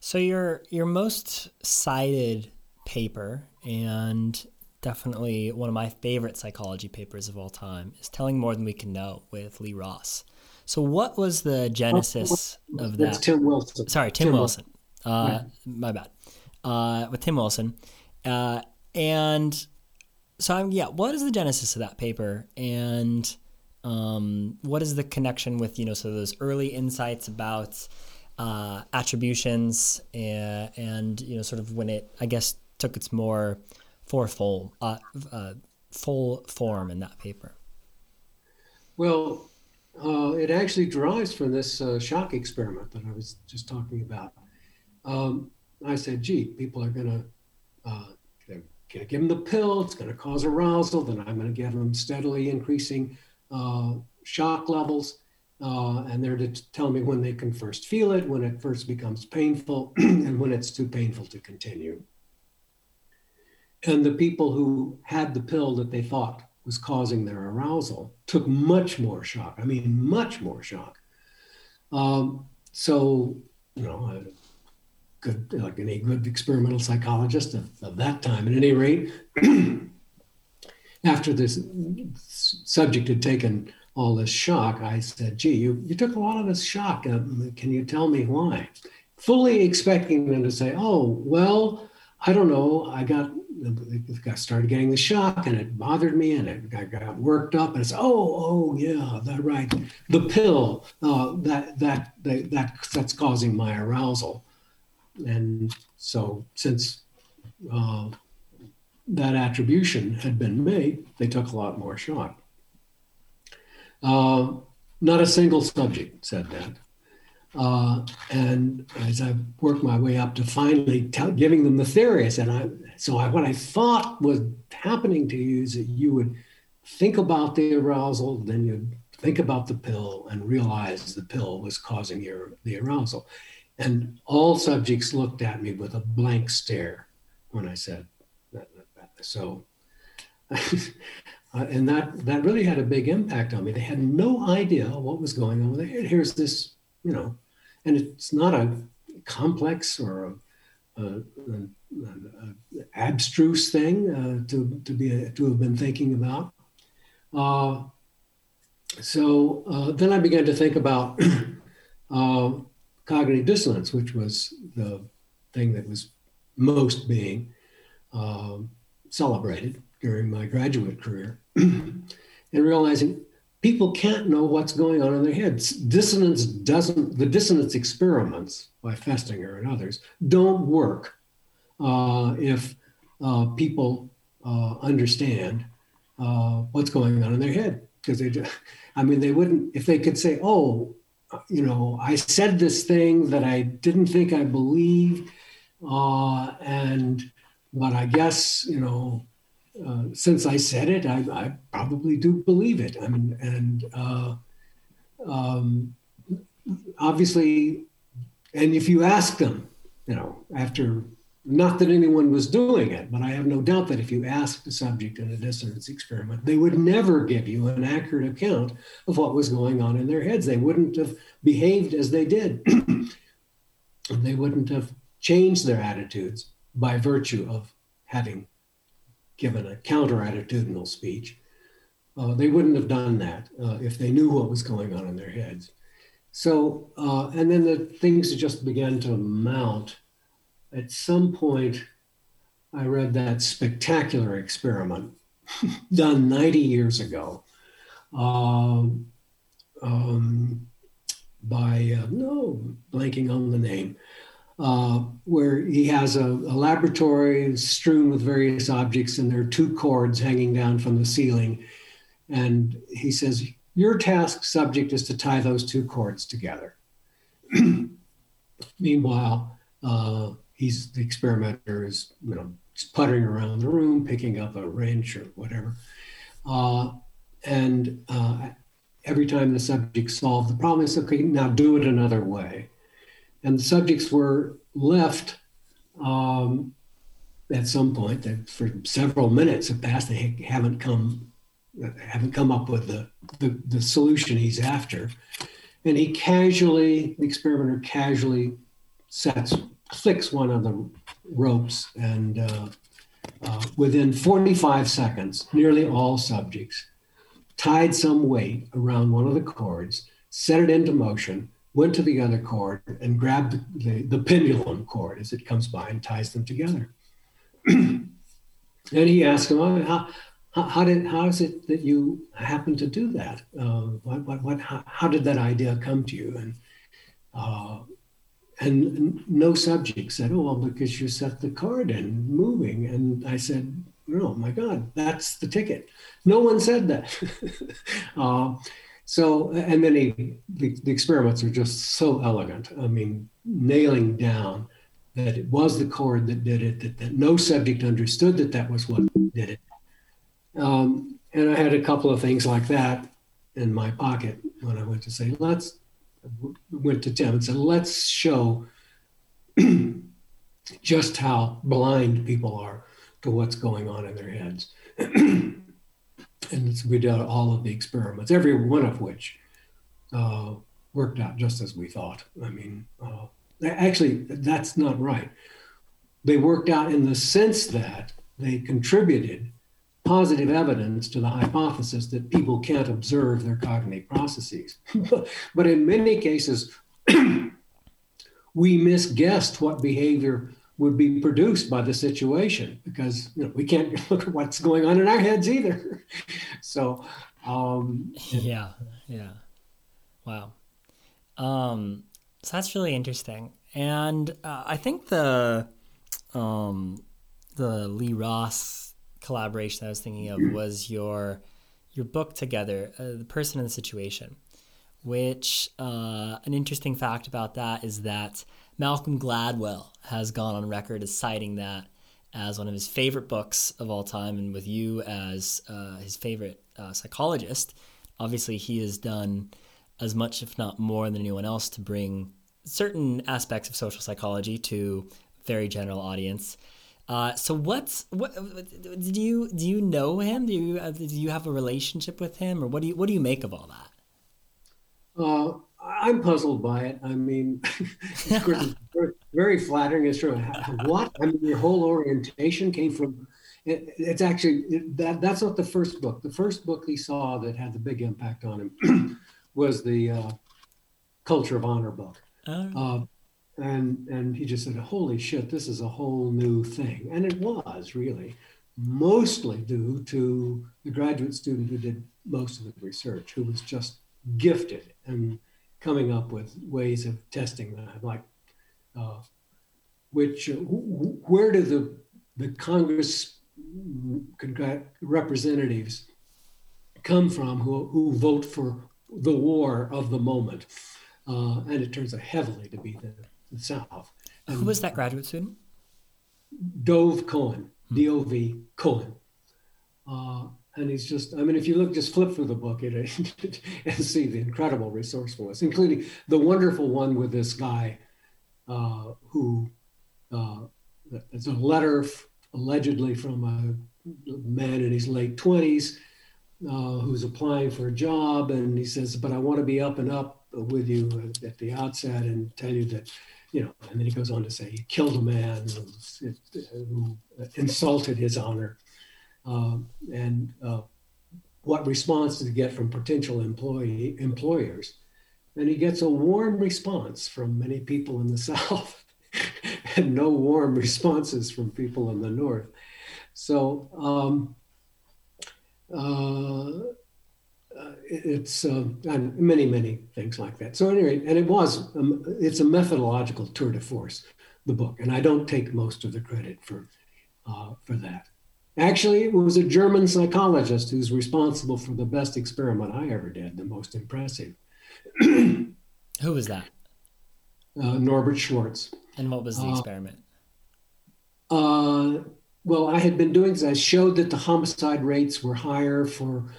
Speaker 1: So your your most cited paper and definitely one of my favorite psychology papers of all time is Telling More Than We Can Know with Lee Ross. So what was the genesis oh, of that?
Speaker 2: Tim Wilson.
Speaker 1: Sorry, Tim, Tim Wilson. Uh, My bad. Uh, with Tim Wilson. Uh, and so I'm, yeah, what is the genesis of that paper, and um, what is the connection with you know so those early insights about uh, attributions and, and, you know sort of when it I guess took its more full uh, uh, full form in that paper.
Speaker 2: Well, uh, it actually derives from this uh, shock experiment that I was just talking about. Um, I said, "Gee, people are going to going to give them the pill, it's going to cause arousal, then I'm going to give them steadily increasing uh, shock levels. Uh, and they're to tell me when they can first feel it, when it first becomes painful, and when it's too painful to continue. And the people who had the pill that they thought was causing their arousal took much more shock. I mean, much more shock. Um, so, you know, good, like any good experimental psychologist of, of that time. At any rate, after this subject had taken all this shock, I said, gee, you, you took a lot of this shock. Uh, can you tell me why? Fully expecting them to say, oh, well, I don't know. I got I started getting the shock, and it bothered me, and it, I got worked up, and it's oh oh yeah, that right, the pill uh, that, that that that that's causing my arousal, and so since uh, that attribution had been made, they took a lot more shock. Uh, not a single subject said that. Uh, and as I worked my way up to finally tell, giving them the theory, I said, I, so I, what I thought was happening to you is that you would think about the arousal, then you'd think about the pill and realize the pill was causing your the arousal. And all subjects looked at me with a blank stare when I said that. So, and that that really had a big impact on me. They had no idea what was going on. Here's this you know, and it's not a complex or a, a, an abstruse thing uh, to, to be to have been thinking about. Uh, so uh, then I began to think about uh, cognitive dissonance, which was the thing that was most being um, celebrated during my graduate career, and realizing people can't know what's going on in their heads. Dissonance doesn't, the dissonance experiments by Festinger and others don't work uh, if uh, people uh, understand uh, what's going on in their head. Because they, just, I mean, they wouldn't, if they could say, oh, you know, I said this thing that I didn't think I believed, uh, and, but I guess, you know, uh, since I said it, I, I, probably do believe it. I mean, and uh, um, obviously, and if you ask them, you know, after not that anyone was doing it, but I have no doubt that if you asked the subject in a dissonance experiment, they would never give you an accurate account of what was going on in their heads. They wouldn't have behaved as they did. and they wouldn't have changed their attitudes by virtue of having given a counter attitudinal speech. Uh, they wouldn't have done that uh, if they knew what was going on in their heads. So, uh, and then the things just began to mount. At some point, I read that spectacular experiment done 90 years ago um, um, by, uh, no, blanking on the name, uh, where he has a, a, laboratory strewn with various objects, and there are two cords hanging down from the ceiling. And he says, Your task subject is to tie those two cords together. Meanwhile, uh, he's the experimenter is, you know, puttering around the room, picking up a wrench or whatever. Uh, and uh, every time the subject solved the problem, said, okay, now do it another way and the subjects were left um, at some point that for several minutes have passed they haven't come haven't come up with the, the, the solution he's after. And he casually the experimenter casually sets clicks one of the ropes and uh, uh, within 45 seconds nearly all subjects tied some weight around one of the cords set it into motion went to the other cord and grabbed the, the pendulum cord as it comes by and ties them together. and he asked him, how, how, how, did how is it that you happen to do that? Uh, what, what, what, how, how, did that idea come to you? And uh, and no subject said, oh well, because you set the cord in moving. And I said, oh my God, that's the ticket. No one said that. uh, so, and then he, the, the experiments are just so elegant. I mean, nailing down that it was the cord that did it, that, that no subject understood that that was what did it. Um, and I had a couple of things like that in my pocket when I went to say, let's, went to Tim and said, let's show just how blind people are to what's going on in their heads. and we did all of the experiments, every one of which uh, worked out just as we thought. I mean, uh, actually, that's not right. They worked out in the sense that they contributed positive evidence to the hypothesis that people can't observe their cognitive processes. but in many cases, we misguessed what behavior would be produced by the situation because you know we can't look at what's going on in our heads either. so um,
Speaker 1: yeah, yeah, wow. Um, so that's really interesting, and uh, I think the um, the Lee Ross collaboration I was thinking of was your your book together, uh, the person in the situation. Which uh, an interesting fact about that is that Malcolm Gladwell has gone on record as citing that as one of his favorite books of all time, and with you as uh, his favorite uh, psychologist. Obviously, he has done as much, if not more, than anyone else to bring certain aspects of social psychology to a very general audience. Uh, so, what's what do you do? You know him? Do you uh, do you have a relationship with him, or what do you what do you make of all that?
Speaker 2: Uh, I'm puzzled by it. I mean, it's very flattering. It's true. What? I mean, your whole orientation came from. It, it's actually it, that. That's not the first book. The first book he saw that had the big impact on him was the uh, Culture of Honor book. Oh. Uh, and and he just said, "Holy shit, this is a whole new thing," and it was really mostly due to the graduate student who did most of the research, who was just gifted and coming up with ways of testing that, like uh, which uh, where do the the Congress representatives come from who, who vote for the war of the moment? Uh, and it turns out heavily to be the, the South.
Speaker 1: And, who was that graduate student?
Speaker 2: Dov Cohen, hmm. D O V Cohen. Uh, and he's just i mean if you look just flip through the book it, and see the incredible resourcefulness including the wonderful one with this guy uh, who uh, it's a letter f- allegedly from a man in his late 20s uh, who's applying for a job. And he says but i want to be up and up with you at the outset and tell you that you know and then he goes on to say he killed a man who, who insulted his honor and uh, what response he get from potential employee employers? And he gets a warm response from many people in the South, and no warm responses from people in the North. So um, uh, it's uh, and many many things like that. So anyway, and it was um, it's a methodological tour de force, the book, and I don't take most of the credit for uh, for that. Actually, it was a German psychologist who's responsible for the best experiment I ever did, the most impressive.
Speaker 1: Who was that?
Speaker 2: Uh, Norbert Schwarz.
Speaker 1: And what was the uh, experiment?
Speaker 2: Uh, well, I had been doing, this. I showed that the homicide rates were higher for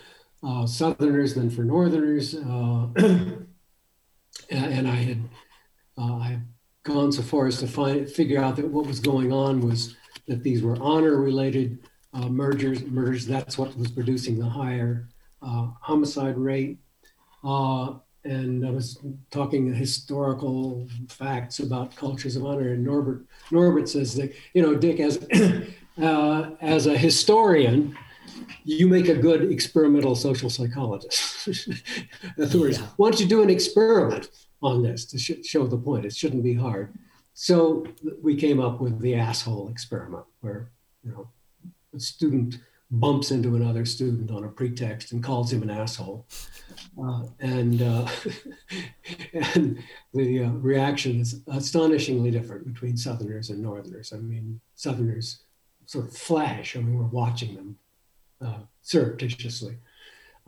Speaker 2: uh, Southerners than for Northerners. Uh, and I had, uh, I had gone so far as to find, figure out that what was going on was that these were honor related uh, mergers, murders. That's what was producing the higher uh, homicide rate. Uh, and I was talking historical facts about cultures of honor. And Norbert Norbert says that you know, Dick, as uh, as a historian, you make a good experimental social psychologist. In other words, yeah. why don't you do an experiment on this to sh- show the point? It shouldn't be hard. So we came up with the asshole experiment, where you know a student bumps into another student on a pretext and calls him an asshole. Uh, and uh, and the uh, reaction is astonishingly different between Southerners and Northerners. I mean, Southerners sort of flash. I mean, we're watching them uh, surreptitiously.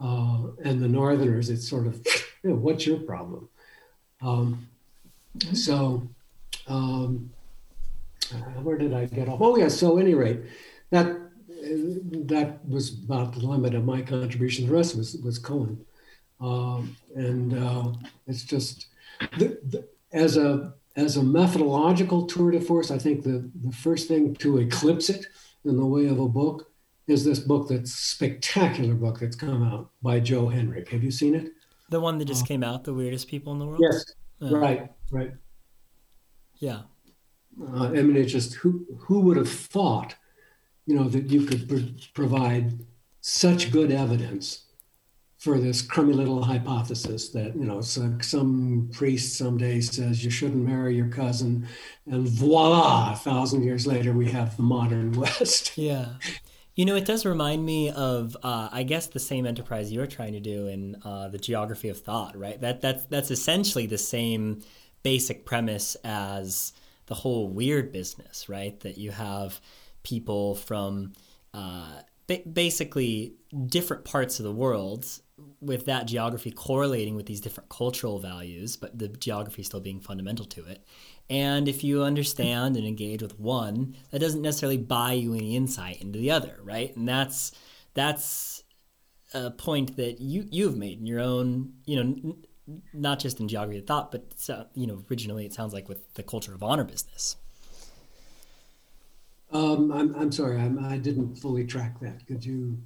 Speaker 2: Uh, and the Northerners, it's sort of, you know, what's your problem? Um, so, um, uh, where did I get off? Oh, yeah. So, any rate, that that was about the limit of my contribution. The rest was was Cohen, um, and uh, it's just the, the, as a as a methodological tour de force. I think the the first thing to eclipse it in the way of a book is this book that's spectacular book that's come out by Joe Henrich. Have you seen it?
Speaker 1: The one that just uh, came out, the weirdest people in the world.
Speaker 2: Yes, uh, right, right.
Speaker 1: Yeah.
Speaker 2: Uh, I mean, it's just who who would have thought you know, that you could pr- provide such good evidence for this crummy little hypothesis that you know so some priest someday says you shouldn't marry your cousin and voila a thousand years later we have the modern west.
Speaker 1: Yeah. You know it does remind me of uh, i guess the same enterprise you're trying to do in uh, the geography of thought right? That that's that's essentially the same basic premise as the whole weird business right? That you have people from uh, basically different parts of the world with that geography correlating with these different cultural values, but the geography still being fundamental to it. And if you understand and engage with one, that doesn't necessarily buy you any insight into the other, right? And that's that's a point that you you've made in your own, you know, n- not just in geography of thought, but uh, you know, originally it sounds like with the culture of honor business.
Speaker 2: Um, I'm I'm sorry, I'm, I didn't fully track that. Could you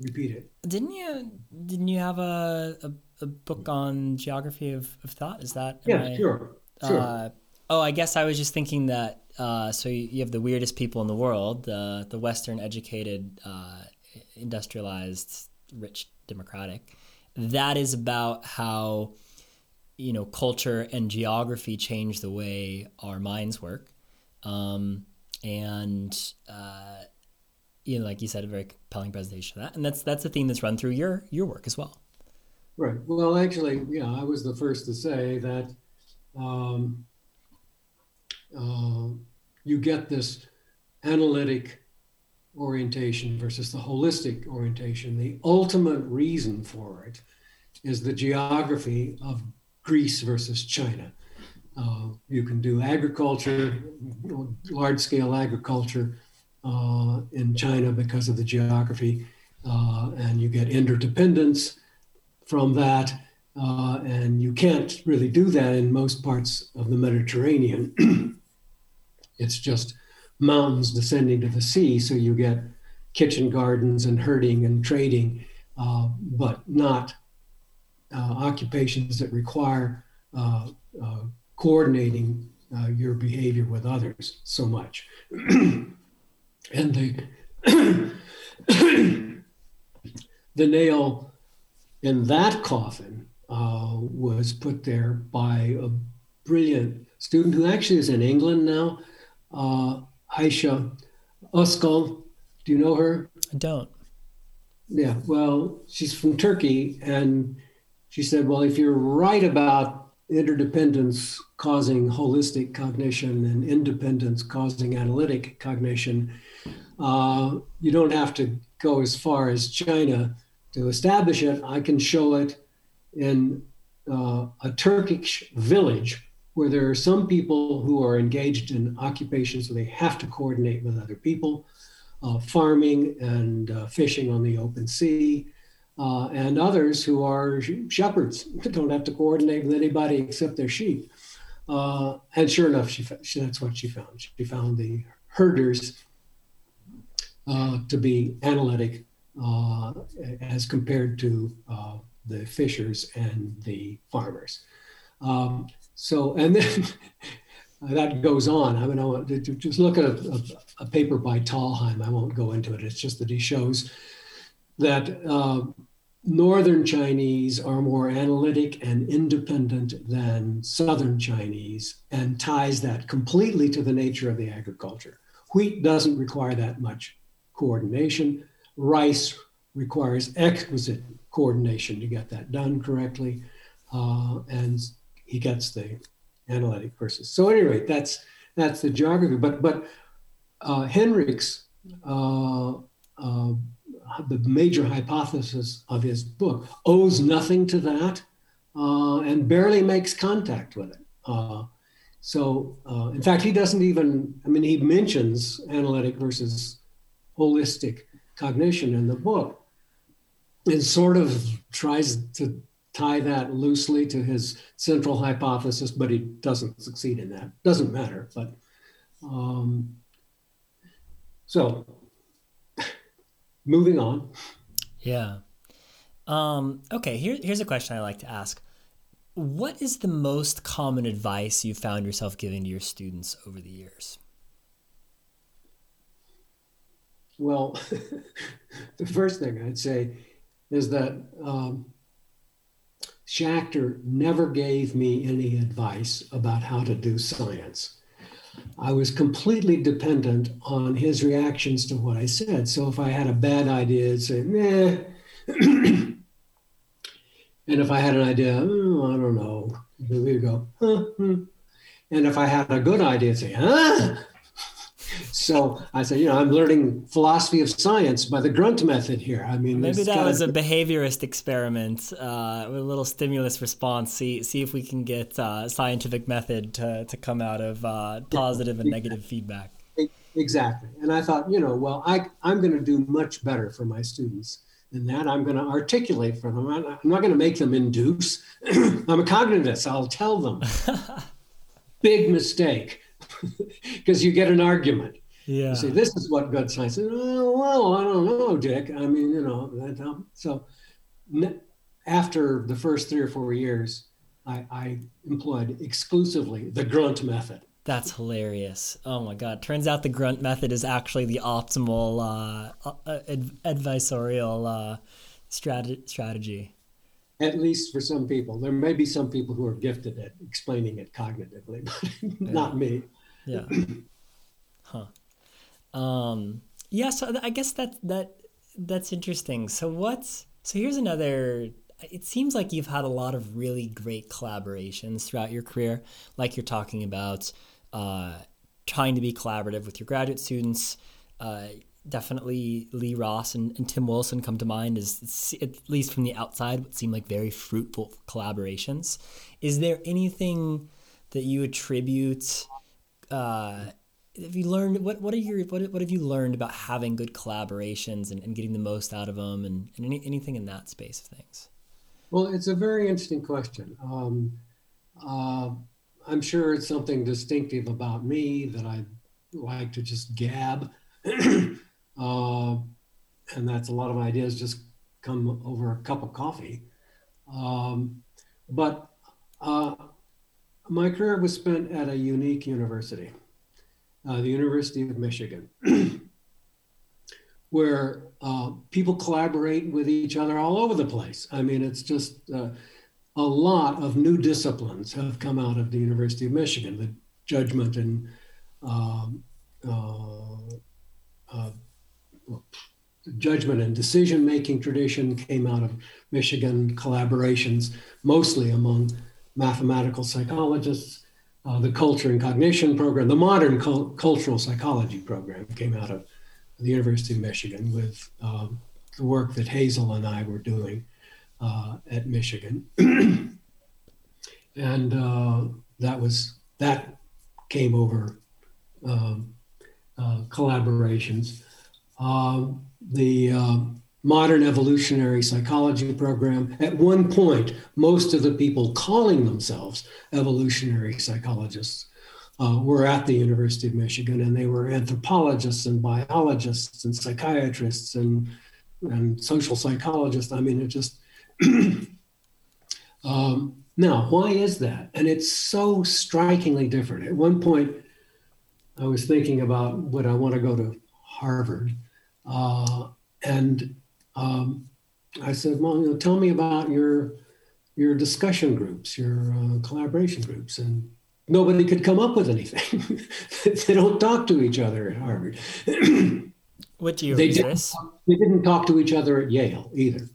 Speaker 2: repeat it.
Speaker 1: Didn't you? Didn't you have a, a, a book on geography of, of thought? Is that?
Speaker 2: Yeah, I, sure. sure.
Speaker 1: Uh, oh, I guess I was just thinking that. Uh, so you have the weirdest people in the world, the the Western educated, uh, industrialized, rich, democratic. That is about how, you know, culture and geography change the way our minds work, um, and uh, you know, like you said, a very compelling presentation of that, and that's that's a theme that's run through your your work as well.
Speaker 2: Right. Well, actually, yeah, I was the first to say that um, uh, you get this analytic orientation versus the holistic orientation. The ultimate reason for it is the geography of Greece versus China. Uh, you can do agriculture, large scale agriculture uh, in China because of the geography, uh, and you get interdependence from that. Uh, and you can't really do that in most parts of the Mediterranean. it's just mountains descending to the sea, so you get kitchen gardens and herding and trading, uh, but not uh, occupations that require uh, coordinating your behavior with others so much. and the the nail in that coffin uh, was put there by a brilliant student who actually is in England now, uh, Aisha Uskul. Do you know her?
Speaker 1: I don't.
Speaker 2: Yeah, well, she's from Turkey, and she said, "Well, if you're right about interdependence causing holistic cognition and independence causing analytic cognition, uh, you don't have to go as far as China to establish it. I can show it in uh, a Turkish village where there are some people who are engaged in occupations where they have to coordinate with other people, uh, farming and uh, fishing on the open sea, uh, and others who are shepherds don't have to coordinate with anybody except their sheep. Uh, and sure enough, she, she, that's what she found. She found the herders uh, to be analytic uh, as compared to uh, the fishers and the farmers. Um, so, and then that goes on. I mean, I want to just look at a, a, a, paper by Talhelm. I won't go into it. It's just that he shows that uh, Northern Chinese are more analytic and independent than Southern Chinese and ties that completely to the nature of the agriculture. Wheat doesn't require that much coordination. Rice requires exquisite coordination to get that done correctly. Uh, and he gets the analytic versus. So, at any rate, that's that's the geography. But but uh, Henrich's uh, uh, the major hypothesis of his book owes nothing to that uh, and barely makes contact with it. Uh, so, uh, in fact, he doesn't even. I mean, he mentions analytic versus holistic cognition in the book and sort of tries to tie that loosely to his central hypothesis, but he doesn't succeed in that. Doesn't matter, but um, so moving on.
Speaker 1: Yeah. Um, okay, here, here's a question I like to ask. What is the most common advice you found yourself giving to your students over the years?
Speaker 2: Well, the first thing I'd say is that um, Schachter never gave me any advice about how to do science. I was completely dependent on his reactions to what I said. So if I had a bad idea, I'd say, "Nah." and if I had an idea, oh, I don't know, we'd go, huh, hmm. and if I had a good idea, I'd say, huh? So I said, you know, I'm learning philosophy of science by the grunt method here. I mean,
Speaker 1: maybe that was of... a behaviorist experiment uh, with a little stimulus response. See, see if we can get uh, scientific method to, to come out of uh, positive and negative feedback.
Speaker 2: Exactly. And I thought, you know, well, I, I'm going to do much better for my students than that. I'm going to articulate for them. I'm not going to make them induce. I'm a cognitivist. I'll tell them. Big mistake because you get an argument.
Speaker 1: Yeah.
Speaker 2: You say, this is what good science is. Oh, well, I don't know, Dick. I mean, you know, that, um, so after the first three or four years, I, I employed exclusively the grunt method.
Speaker 1: That's hilarious. Oh my God. Turns out the grunt method is actually the optimal uh, uh ad- advisorial uh, strat- strategy.
Speaker 2: At least for some people. There may be some people who are gifted at explaining it cognitively, but yeah. not me.
Speaker 1: Yeah. huh. Um, yeah, so I guess that that that's interesting. So what's so here's another it seems like you've had a lot of really great collaborations throughout your career, like you're talking about uh, trying to be collaborative with your graduate students. Uh, definitely Lee Ross and, and, Tim Wilson come to mind as at least from the outside what seem like very fruitful collaborations. Is there anything that you attribute uh, have you learned what what are your what, what have you learned about having good collaborations and, and getting the most out of them and, and any, anything in that space of things?
Speaker 2: Well it's a very interesting question. Um, uh, i'm sure it's something distinctive about me that i like to just gab. Uh, and that's a lot of ideas just come over a cup of coffee. Um, but uh, my career was spent at a unique university uh, the University of Michigan, where uh, people collaborate with each other all over the place. I mean, it's just uh, a lot of new disciplines have come out of the University of Michigan. The judgment and um, uh, uh, judgment and decision making tradition came out of Michigan collaborations, mostly among mathematical psychologists uh, the culture and cognition program, the modern cul- cultural psychology program came out of the University of Michigan with um, the work that Hazel and I were doing uh, at Michigan. and uh, that was, that came over um, uh, collaborations. Um, the modern evolutionary psychology program. At one point, most of the people calling themselves evolutionary psychologists uh, were at the University of Michigan, and they were anthropologists and biologists and psychiatrists and and social psychologists. I mean, it just. um, now, why is that? And it's so strikingly different. At one point, I was thinking about would I want to go to Harvard, uh, and um, I said, well, you know, tell me about your your discussion groups, your uh, collaboration groups, and nobody could come up with anything. they don't talk to each other at Harvard.
Speaker 1: what do you
Speaker 2: they didn't, they didn't talk to each other at Yale either.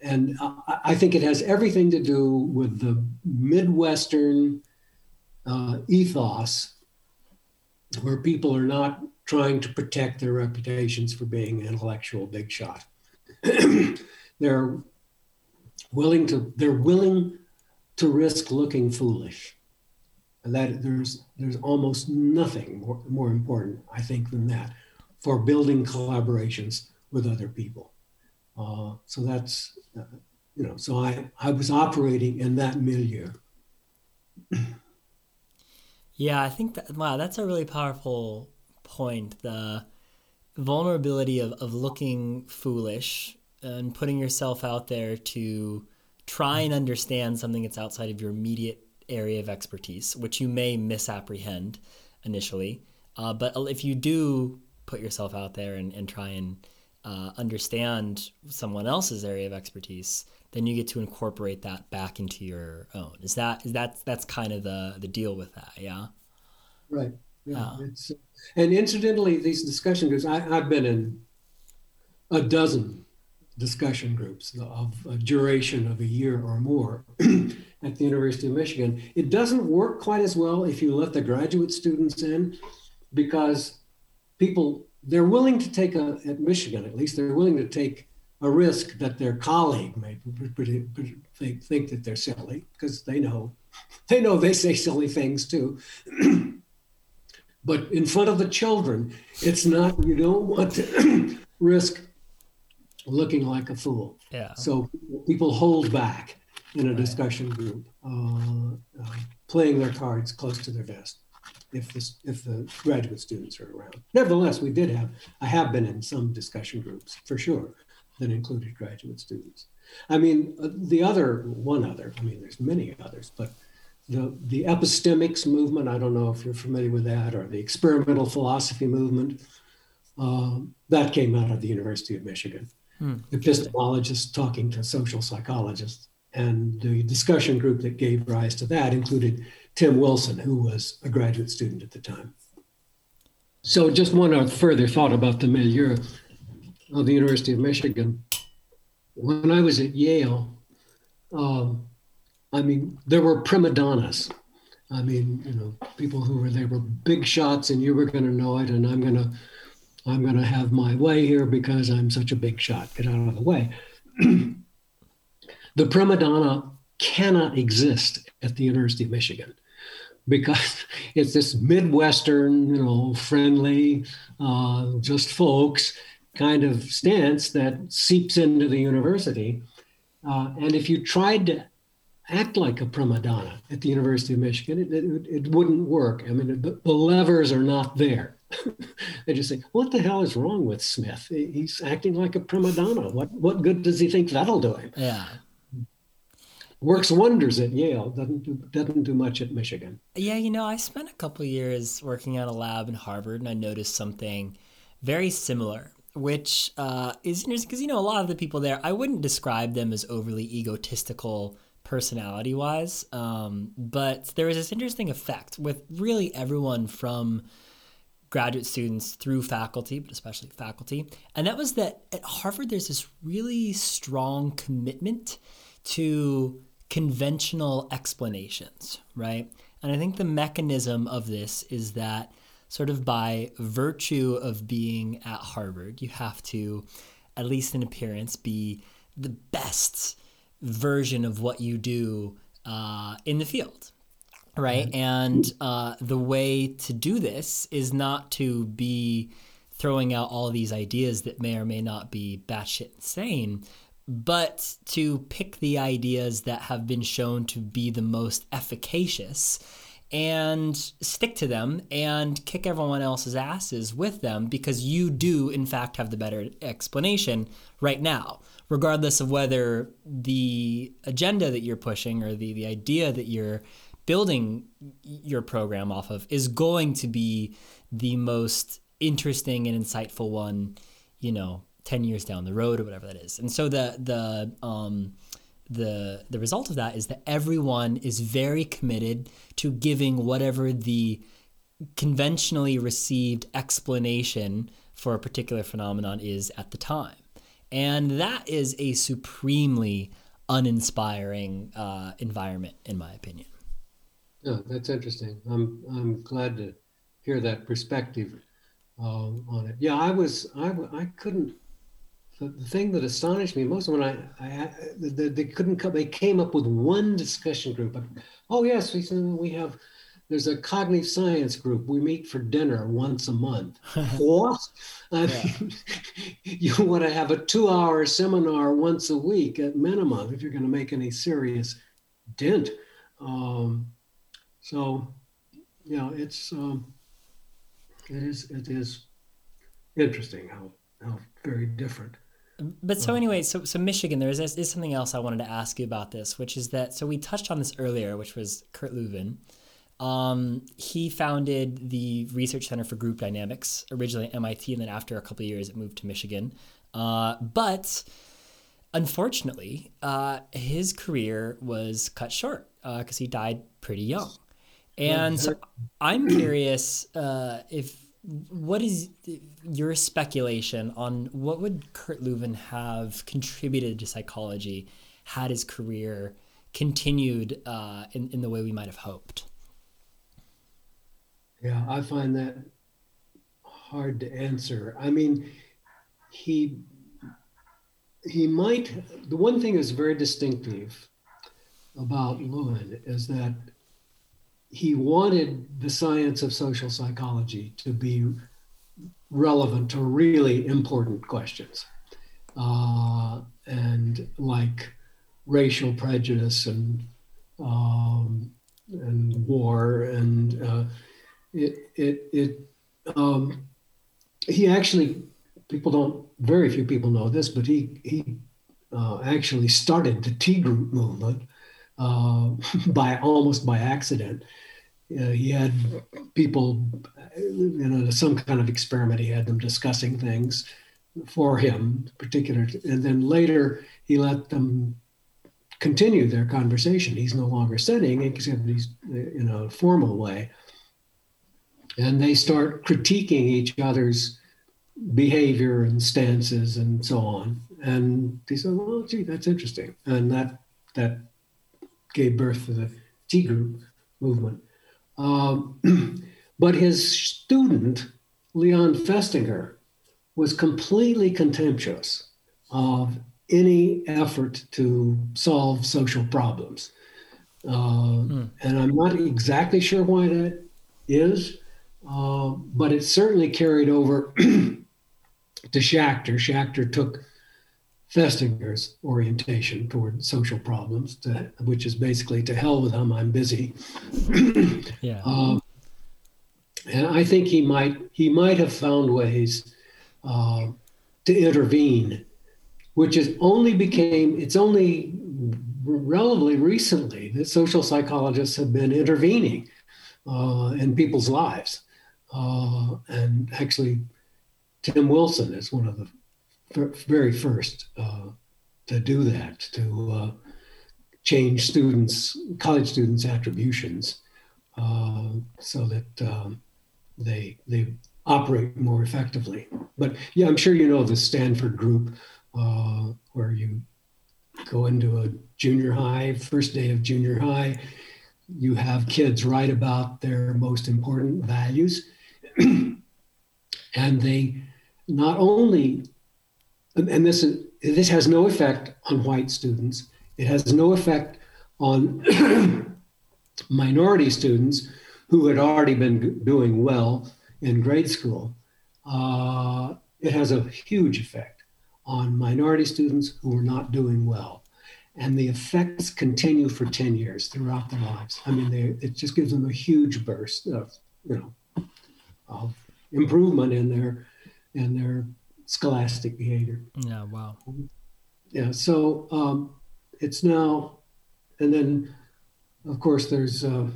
Speaker 2: And I, I think it has everything to do with the Midwestern uh, ethos where people are not trying to protect their reputations for being intellectual big shot. they're willing to they're willing to risk looking foolish. And that there's there's almost nothing more, more important, I think, than that for building collaborations with other people. Uh, so that's uh, you know, so I I was operating in that milieu.
Speaker 1: yeah, I think that wow, that's a really powerful point the vulnerability of, of looking foolish and putting yourself out there to try and understand something that's outside of your immediate area of expertise, which you may misapprehend initially. Uh, but if you do put yourself out there and, and try and uh, understand someone else's area of expertise, then you get to incorporate that back into your own. Is that is that that's kind of the the deal with that? Yeah.
Speaker 2: Right. Yeah. Uh. It's, uh, and incidentally, these discussion groups, I, I've been in a dozen discussion groups of a duration of a year or more at the University of Michigan. It doesn't work quite as well if you let the graduate students in because people they're willing to take a at Michigan at least they're willing to take a risk that their colleague may think, think that they're silly because they know they know they say silly things too. but in front of the children, it's not you don't want to risk looking like a fool.
Speaker 1: Yeah.
Speaker 2: So people hold back in a discussion group, uh, uh, playing their cards close to their vest if the, if the graduate students are around. Nevertheless, we did have, I have been in some discussion groups for sure that included graduate students. I mean, uh, the other, one other, I mean, there's many others, but the, the epistemics movement, I don't know if you're familiar with that, or the experimental philosophy movement, uh, that came out of the University of Michigan. Hmm. Epistemologists talking to social psychologists. And the discussion group that gave rise to that included Tim Wilson, who was a graduate student at the time. So, just one further thought about the milieu of the University of Michigan. When I was at Yale, um, I mean, there were prima donnas. I mean, you know, people who were they were big shots, and you were going to know it, and I'm going to, I'm going to have my way here because I'm such a big shot. Get out of the way. the prima donna cannot exist at the University of Michigan because it's this Midwestern, you know, friendly, uh, just folks kind of stance that seeps into the university. Uh, and if you tried to act like a prima donna at the University of Michigan, it, it, it wouldn't work. I mean, the, the levers are not there. they just say, "What the hell is wrong with Smith? He's acting like a prima donna. What what good does he think that'll do him?"
Speaker 1: Yeah,
Speaker 2: works wonders at Yale. Doesn't do, doesn't do much at Michigan.
Speaker 1: Yeah, you know, I spent a couple years working at a lab in Harvard, and I noticed something very similar, which uh, is interesting because you know a lot of the people there. I wouldn't describe them as overly egotistical personality wise, um, but there was this interesting effect with really everyone from graduate students through faculty, but especially faculty, and that was that at Harvard there's this really strong commitment to conventional explanations, right? And I think the mechanism of this is that sort of by virtue of being at Harvard, you have to, at least in appearance, be the best version of what you do uh, in the field. Right. And uh, the way to do this is not to be throwing out all these ideas that may or may not be batshit insane, but to pick the ideas that have been shown to be the most efficacious and stick to them and kick everyone else's asses with them because you do, in fact, have the better explanation right now, regardless of whether the agenda that you're pushing or the, the idea that you're building your program off of is going to be the most interesting and insightful one, you know, 10 years down the road or whatever that is. And so the the um, the the result of that is that everyone is very committed to giving whatever the conventionally received explanation for a particular phenomenon is at the time. And that is a supremely uninspiring uh, environment, in my opinion.
Speaker 2: Yeah, that's interesting. I'm I'm glad to hear that perspective uh, on it. Yeah, I was I I couldn't the, the thing that astonished me most when I, I they, they couldn't come, they came up with one discussion group. Oh yes, we we have. There's a cognitive science group. We meet for dinner once a month. what? I mean, you want to have a two-hour seminar once a week at minimum if you're going to make any serious dent. Um, so, you know, it's um, it is it is interesting how how very different
Speaker 1: but so anyway, so so Michigan, there is, is something else I wanted to ask you about this, which is that so we touched on this earlier, which was Kurt Lewin, Um, he founded the Research Center for Group Dynamics, originally at MIT, and then after a couple of years, it moved to Michigan. Uh, but unfortunately, uh, his career was cut short because uh, he died pretty young. And so I'm curious uh, if what is your speculation on what would Kurt Lewin have contributed to psychology had his career continued uh, in, in the way we might have hoped?
Speaker 2: Yeah, I find that hard to answer. I mean, he he might the one thing that's very distinctive about Lewin is that he wanted the science of social psychology to be relevant to really important questions uh, and like racial prejudice and um, and war and uh, it it it um, he actually people don't very few people know this but he he uh, actually started the T group movement uh, by almost by accident. Uh, he had people, you know, some kind of experiment. He had them discussing things for him, particular, and then later he let them continue their conversation. He's no longer studying except he's in a formal way, and they start critiquing each other's behavior and stances and so on. And he said, "Well, gee, that's interesting," and that that gave birth to the T group movement. Um, but his student, Leon Festinger, was completely contemptuous of any effort to solve social problems. Uh, hmm. And I'm not exactly sure why that is, uh, but it certainly carried over to Schachter. Schachter took Festinger's orientation toward social problems, to, which is basically to hell with them, I'm busy.
Speaker 1: yeah. Um,
Speaker 2: and I think he might he might have found ways uh, to intervene, which is only became it's only relatively recently that social psychologists have been intervening uh, in people's lives, uh, and actually, Tim Wilson is one of the very first uh, to do that, to uh, change students, college students' attributions, uh, so that um, they they operate more effectively. But yeah, I'm sure you know the Stanford group, uh, where you go into a junior high, first day of junior high, you have kids write about their most important values, and they not only and this is this has no effect on white students. It has no effect on minority students who had already been doing well in grade school. Uh, it has a huge effect on minority students who are not doing well. And the effects continue for 10 years throughout their lives. I mean, they, it just gives them a huge burst of, you know, of improvement in their in their scholastic behavior.
Speaker 1: Yeah, wow.
Speaker 2: Yeah, so um, it's now, and then of course there's uh,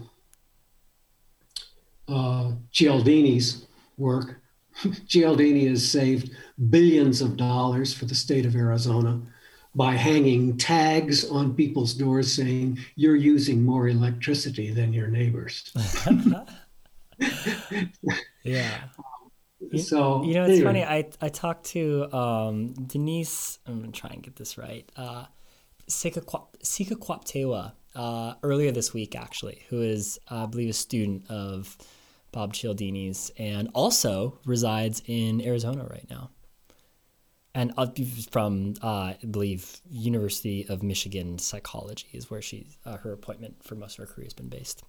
Speaker 2: uh, Cialdini's work. Cialdini has saved billions of dollars for the state of Arizona by hanging tags on people's doors saying you're using more electricity than your neighbors.
Speaker 1: yeah.
Speaker 2: so
Speaker 1: you know it's anyway. funny i i talked to um, denise i'm gonna try and get this right uh Sekaquaptewa uh, earlier this week actually who is uh, i believe a student of bob cialdini's and also resides in arizona right now and from uh, i believe university of michigan psychology is where she uh, her appointment for most of her career has been based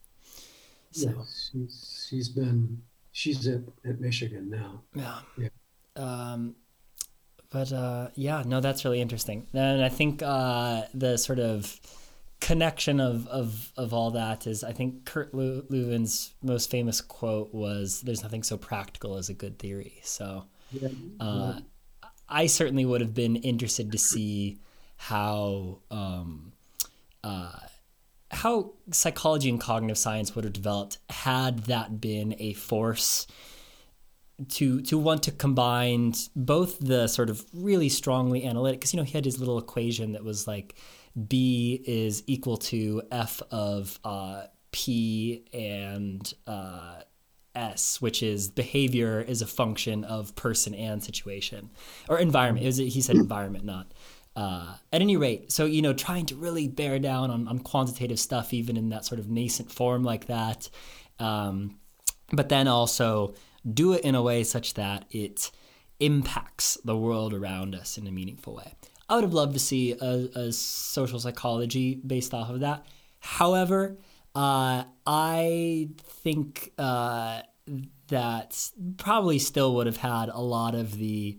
Speaker 2: so yeah, she's, she's been she's at, at Michigan now.
Speaker 1: Yeah. Yeah. Um, but uh, yeah, no, that's really interesting. And I think uh, the sort of connection of, of, of all that is I think Kurt Lewin's most famous quote was, There's nothing so practical as a good theory. So yeah. Uh, I certainly would have been interested to see how. Um, uh, how psychology and cognitive science would have developed had that been a force to to want to combine both the sort of really strongly analytic because you know he had his little equation that was like b is equal to f of uh, p and uh, s which is behavior is a function of person and situation or environment. Was, he said environment not uh, at any rate, so you know, trying to really bear down on, on quantitative stuff, even in that sort of nascent form like that, um, but then also do it in a way such that it impacts the world around us in a meaningful way. I would have loved to see a, a social psychology based off of that. However, uh, I think uh, that probably still would have had a lot of the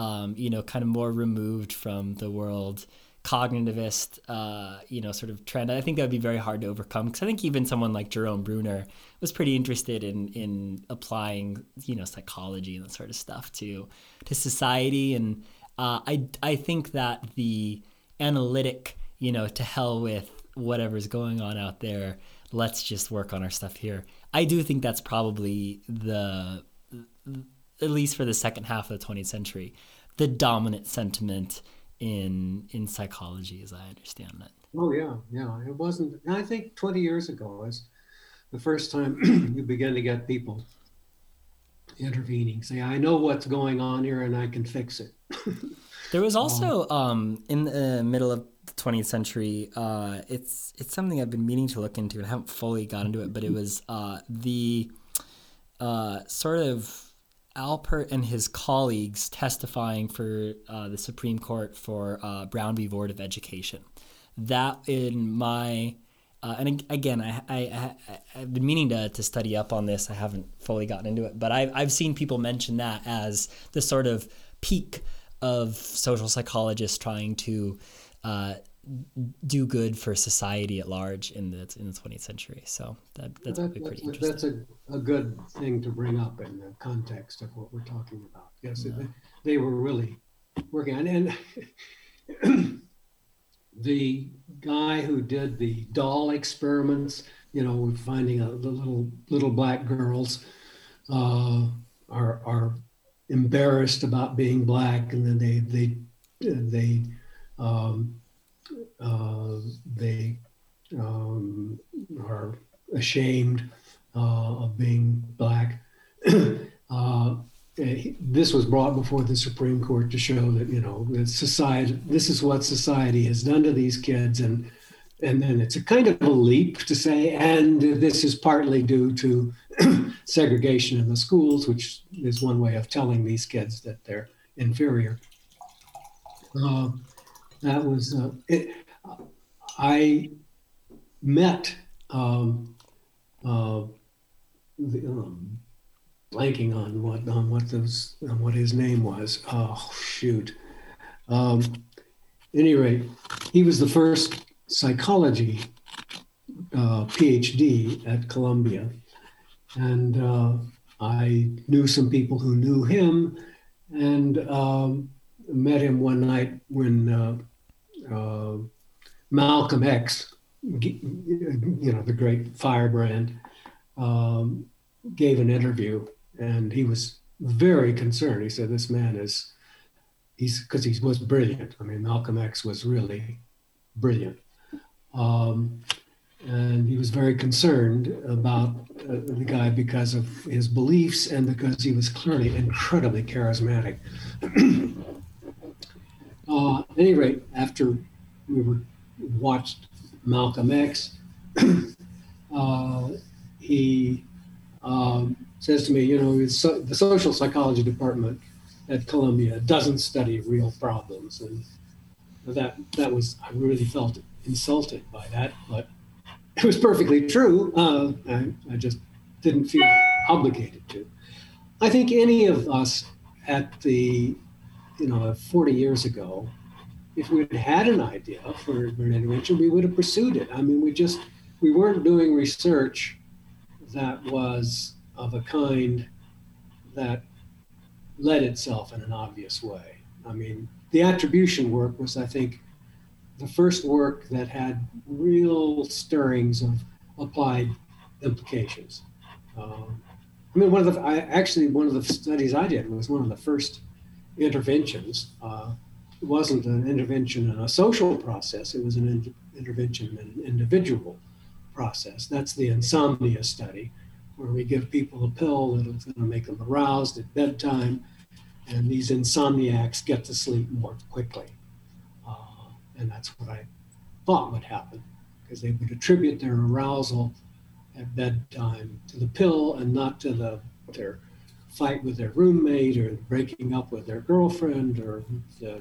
Speaker 1: um, you know, kind of more removed from the world cognitivist, uh, you know, sort of trend. I think that would be very hard to overcome because I think even someone like Jerome Bruner was pretty interested in in applying, you know, psychology and that sort of stuff to to society. And uh, I I think that the analytic, you know, to hell with whatever's going on out there. Let's just work on our stuff here. I do think that's probably the at least for the second half of the 20th century, the dominant sentiment in in psychology, as I understand it.
Speaker 2: Oh yeah, yeah. It wasn't. I think 20 years ago was the first time you begin to get people intervening, say, "I know what's going on here, and I can fix it."
Speaker 1: there was also um, in the middle of the 20th century. Uh, it's it's something I've been meaning to look into, and I haven't fully got into it. But it was uh, the uh, sort of Allport and his colleagues testifying for uh, the Supreme Court for uh, Brown v. Board of Education. That, in my, uh, and again, I, I, I, have been meaning to, to study up on this. I haven't fully gotten into it, but I've, I've seen people mention that as the sort of peak of social psychologists trying to uh, do good for society at large in the in the 20th century. So that, that's that, probably pretty
Speaker 2: interesting. That's a, a good thing to bring up in the context of what we're talking about. Yes, yeah. they, they, were really working on and the guy who did the doll experiments, you know, finding a, the little little black girls uh, are are embarrassed about being black, and then they they they um, they um, are ashamed uh, of being black. uh, this was brought before the Supreme Court to show that you know that society. This is what society has done to these kids, and and then it's a kind of a leap to say, and this is partly due to segregation in the schools, which is one way of telling these kids that they're inferior. Uh, that was uh, it, I met um, uh, the, um, blanking on what on what those on what his name was. Oh shoot. Um, any rate, he was the first psychology uh, PhD at Columbia, and uh, I knew some people who knew him, and um, met him one night when uh, uh, Malcolm X, you know, the great firebrand, um, gave an interview and he was very concerned. He said, This man is, he's, because he was brilliant. I mean, Malcolm X was really brilliant. Um, and he was very concerned about uh, the guy because of his beliefs and because he was clearly incredibly charismatic. uh, at any rate, after we were watched Malcolm X, uh, he um, says to me, you know, so, the social psychology department at Columbia doesn't study real problems, and that that was I really felt insulted by that, but it was perfectly true. Uh, I, I just didn't feel obligated to. I think any of us at the, you know, 40 years ago if we'd had an idea for an intervention, we would have pursued it. I mean, we just we weren't doing research that was of a kind that led itself in an obvious way. I mean, the attribution work was, I think, the first work that had real stirrings of applied implications. Uh, I mean, one of the I, actually one of the studies I did was one of the first interventions. Uh, wasn't an intervention in a social process; it was an in, intervention in an individual process. That's the insomnia study, where we give people a pill that's going to make them aroused at bedtime, and these insomniacs get to sleep more quickly. Uh, and that's what I thought would happen, because they would attribute their arousal at bedtime to the pill and not to the their fight with their roommate or breaking up with their girlfriend or the,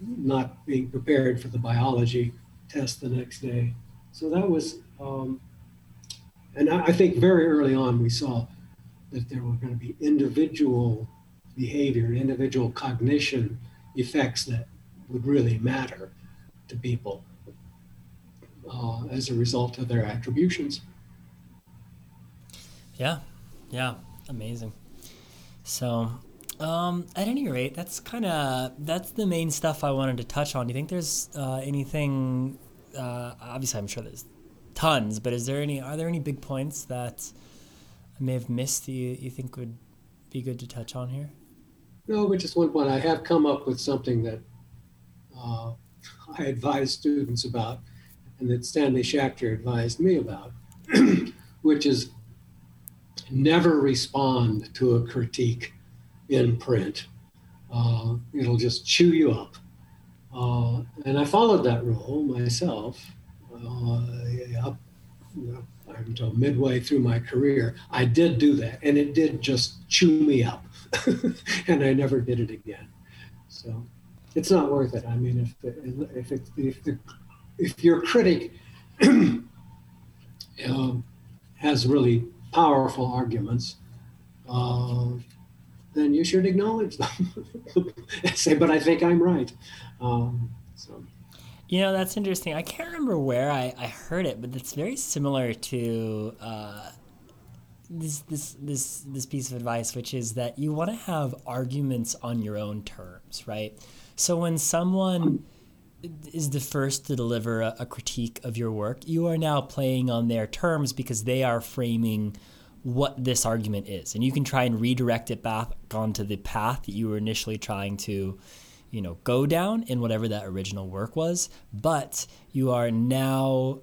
Speaker 2: not being prepared for the biology test the next day. So that was, um, and I, I think very early on we saw that there were going to be individual behavior, individual cognition effects that would really matter to people uh, as a result of their attributions.
Speaker 1: Yeah, yeah, amazing. So, um, at any rate, that's kind of that's the main stuff I wanted to touch on. Do you think there's uh, anything? Uh, obviously, I'm sure there's tons, but is there any? Are there any big points that I may have missed? That you, you think would be good to touch on here?
Speaker 2: No, but just one point. I have come up with something that uh, I advise students about and that Stanley Schachter advised me about, which is never respond to a critique in print. Uh, it'll just chew you up. Uh, and I followed that rule myself uh, up until midway through my career. I did do that, and it did just chew me up, and I never did it again. So it's not worth it. I mean, if if, it, if the if your critic uh, has really powerful arguments, uh, then you should acknowledge them. Say, but I think I'm right. Um, so.
Speaker 1: You know, that's interesting. I can't remember where I, I heard it, but it's very similar to uh, this, this, this, this piece of advice, which is that you want to have arguments on your own terms, right? So when someone is the first to deliver a, a, critique of your work, you are now playing on their terms because they are framing what this argument is, and you can try and redirect it back onto the path that you were initially trying to, you know, go down in whatever that original work was. But you are now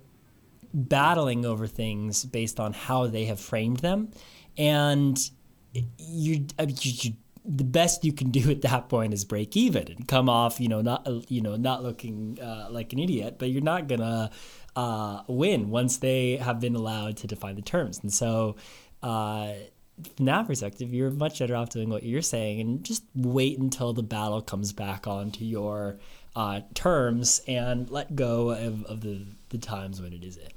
Speaker 1: battling over things based on how they have framed them, and you, you, the best you can do at that point is break even and come off, you know, not you know not looking uh, like an idiot, but you're not gonna uh, win once they have been allowed to define the terms. And so, uh, from that perspective, you're much better off doing what you're saying and just wait until the battle comes back onto your uh, terms and let go of, of the, the times when it is it.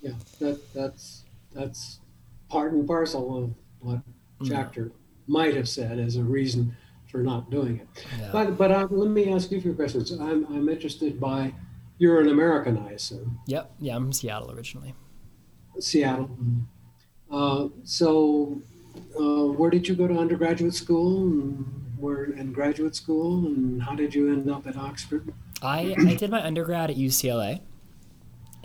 Speaker 2: Yeah, that that's that's part and parcel of what Schachter mm might have said as a reason for not doing it. Yeah. But but uh, let me ask you a few questions. I'm I'm interested by you're an American, I assume.
Speaker 1: Yep. Yeah, I'm Seattle originally.
Speaker 2: Seattle. Uh, so, uh, where did you go to undergraduate school, and where in graduate school, and how did you end up at Oxford?
Speaker 1: I I did my undergrad at UCLA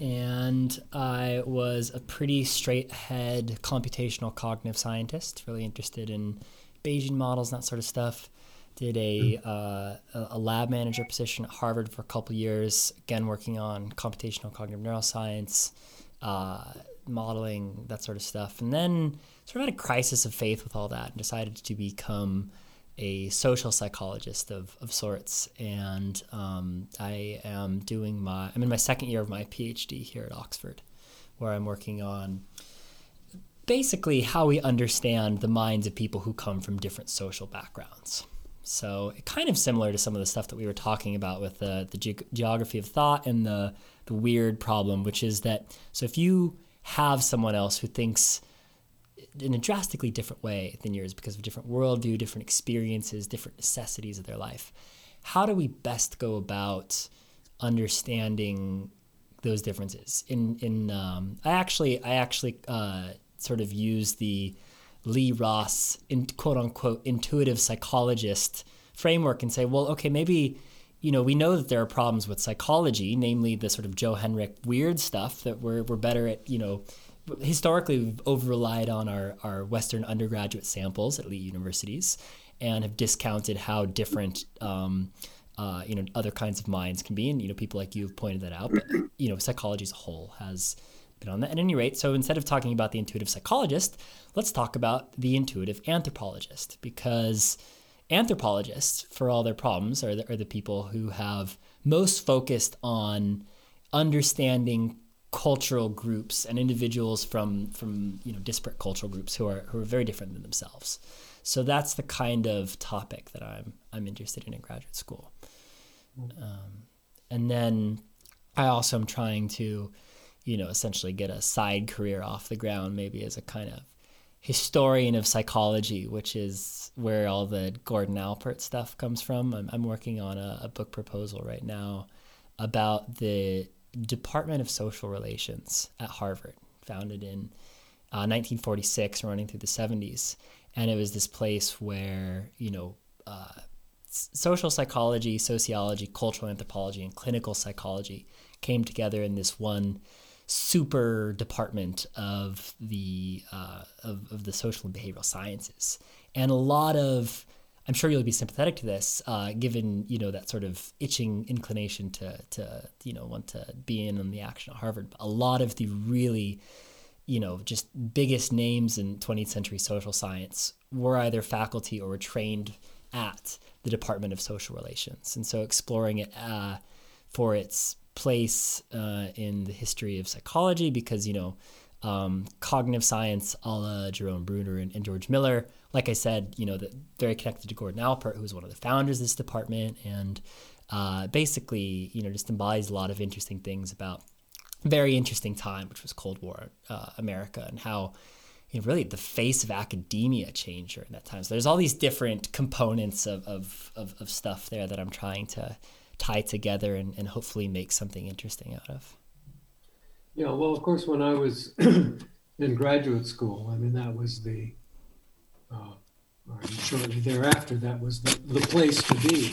Speaker 1: and I was a pretty straight ahead computational cognitive scientist, really interested in Bayesian models and that sort of stuff. Did a, uh, a lab manager position at Harvard for a couple years, again working on computational cognitive neuroscience, uh, modeling, that sort of stuff. And then sort of had a crisis of faith with all that and decided to become a social psychologist of, of sorts, and um, I am doing my I'm in my second year of my PhD here at Oxford, where I'm working on basically how we understand the minds of people who come from different social backgrounds. So kind of similar to some of the stuff that we were talking about with the the ge- geography of thought and the the weird problem, which is that so if you have someone else who thinks in a drastically different way than yours because of different worldview, different experiences, different necessities of their life. How do we best go about understanding those differences? In in um, I actually I actually uh, sort of use the Lee Ross in, quote unquote intuitive psychologist framework and say, well, okay, maybe you know, we know that there are problems with psychology, namely the sort of Joe Henrich weird stuff that we're, we're better at, you know, historically we've over relied on our, our Western undergraduate samples at elite universities and have discounted how different, um, uh, you know, other kinds of minds can be. And, you know, people like you have pointed that out. But, you know, psychology as a whole has been on that. At any rate, so instead of talking about the intuitive psychologist, let's talk about the intuitive anthropologist because anthropologists, for all their problems, are the, are the people who have most focused on understanding cultural groups and individuals from from you know disparate cultural groups who are who are very different than themselves. So that's the kind of topic that I'm I'm interested in in graduate school. Um, and then I also am trying to, you know, essentially get a side career off the ground, maybe as a kind of historian of psychology, which is where all the Gordon Allport stuff comes from. I'm, I'm working on a, a book proposal right now about the Department of Social Relations at Harvard, founded in uh, 1946, running through the 70s. And it was this place where, you know, uh, social psychology, sociology, cultural anthropology, and clinical psychology came together in this one super department of the uh, of, of the social and behavioral sciences, and a lot of I'm sure you'll be sympathetic to this, uh, given you know that sort of itching inclination to to you know want to be in on the action at Harvard. A lot of the really you know just biggest names in 20th century social science were either faculty or were trained at the Department of Social Relations, and so exploring it uh, for its place uh, in the history of psychology because you know um, cognitive science a la Jerome Bruner and, and, George Miller. Like I said, you know, that very connected to Gordon Allport, who was one of the founders of this department, and uh, basically, you know, just embodies a lot of interesting things about very interesting time, which was Cold War uh, America, and how you know, really the face of academia changed during that time. So there's all these different components of, of, of, of stuff there that I'm trying to tie together and, and hopefully make something interesting out of.
Speaker 2: Yeah, well, of course, when I was in graduate school, I mean, that was the, uh, or shortly thereafter, that was the, the place to be.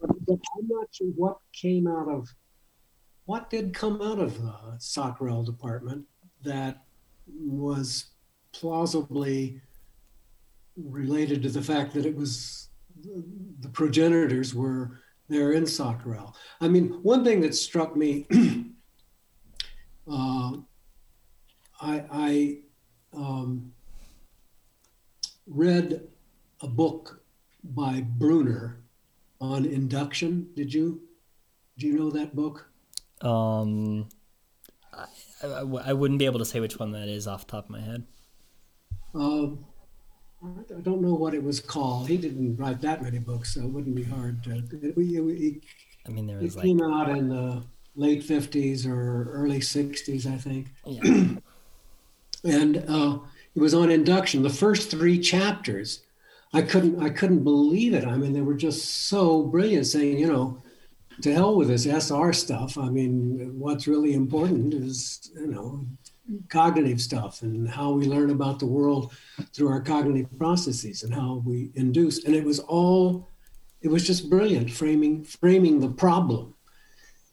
Speaker 2: But, I'm not sure what came out of, what did come out of the Socrel department that was plausibly related to the fact that it was the progenitors were there in Socrel. I mean, one thing that struck me, uh, I, I um, read a book by Bruner on induction. Did you? Do you know that book?
Speaker 1: Um, I, I, I wouldn't be able to say which one that is off the top of my head.
Speaker 2: Um, I don't know what it was called. He didn't write that many books, so it wouldn't be hard to. It, it,
Speaker 1: I mean, there was
Speaker 2: it
Speaker 1: like,
Speaker 2: came out in the late fifties or early sixties, I think.
Speaker 1: Yeah.
Speaker 2: and uh, it was on induction. The first three chapters, I couldn't, I couldn't believe it. I mean, they were just so brilliant, saying, you know, to hell with this SR stuff. I mean, what's really important is, you know, cognitive stuff and how we learn about the world through our cognitive processes and how we induce and it was all it was just brilliant framing framing the problem.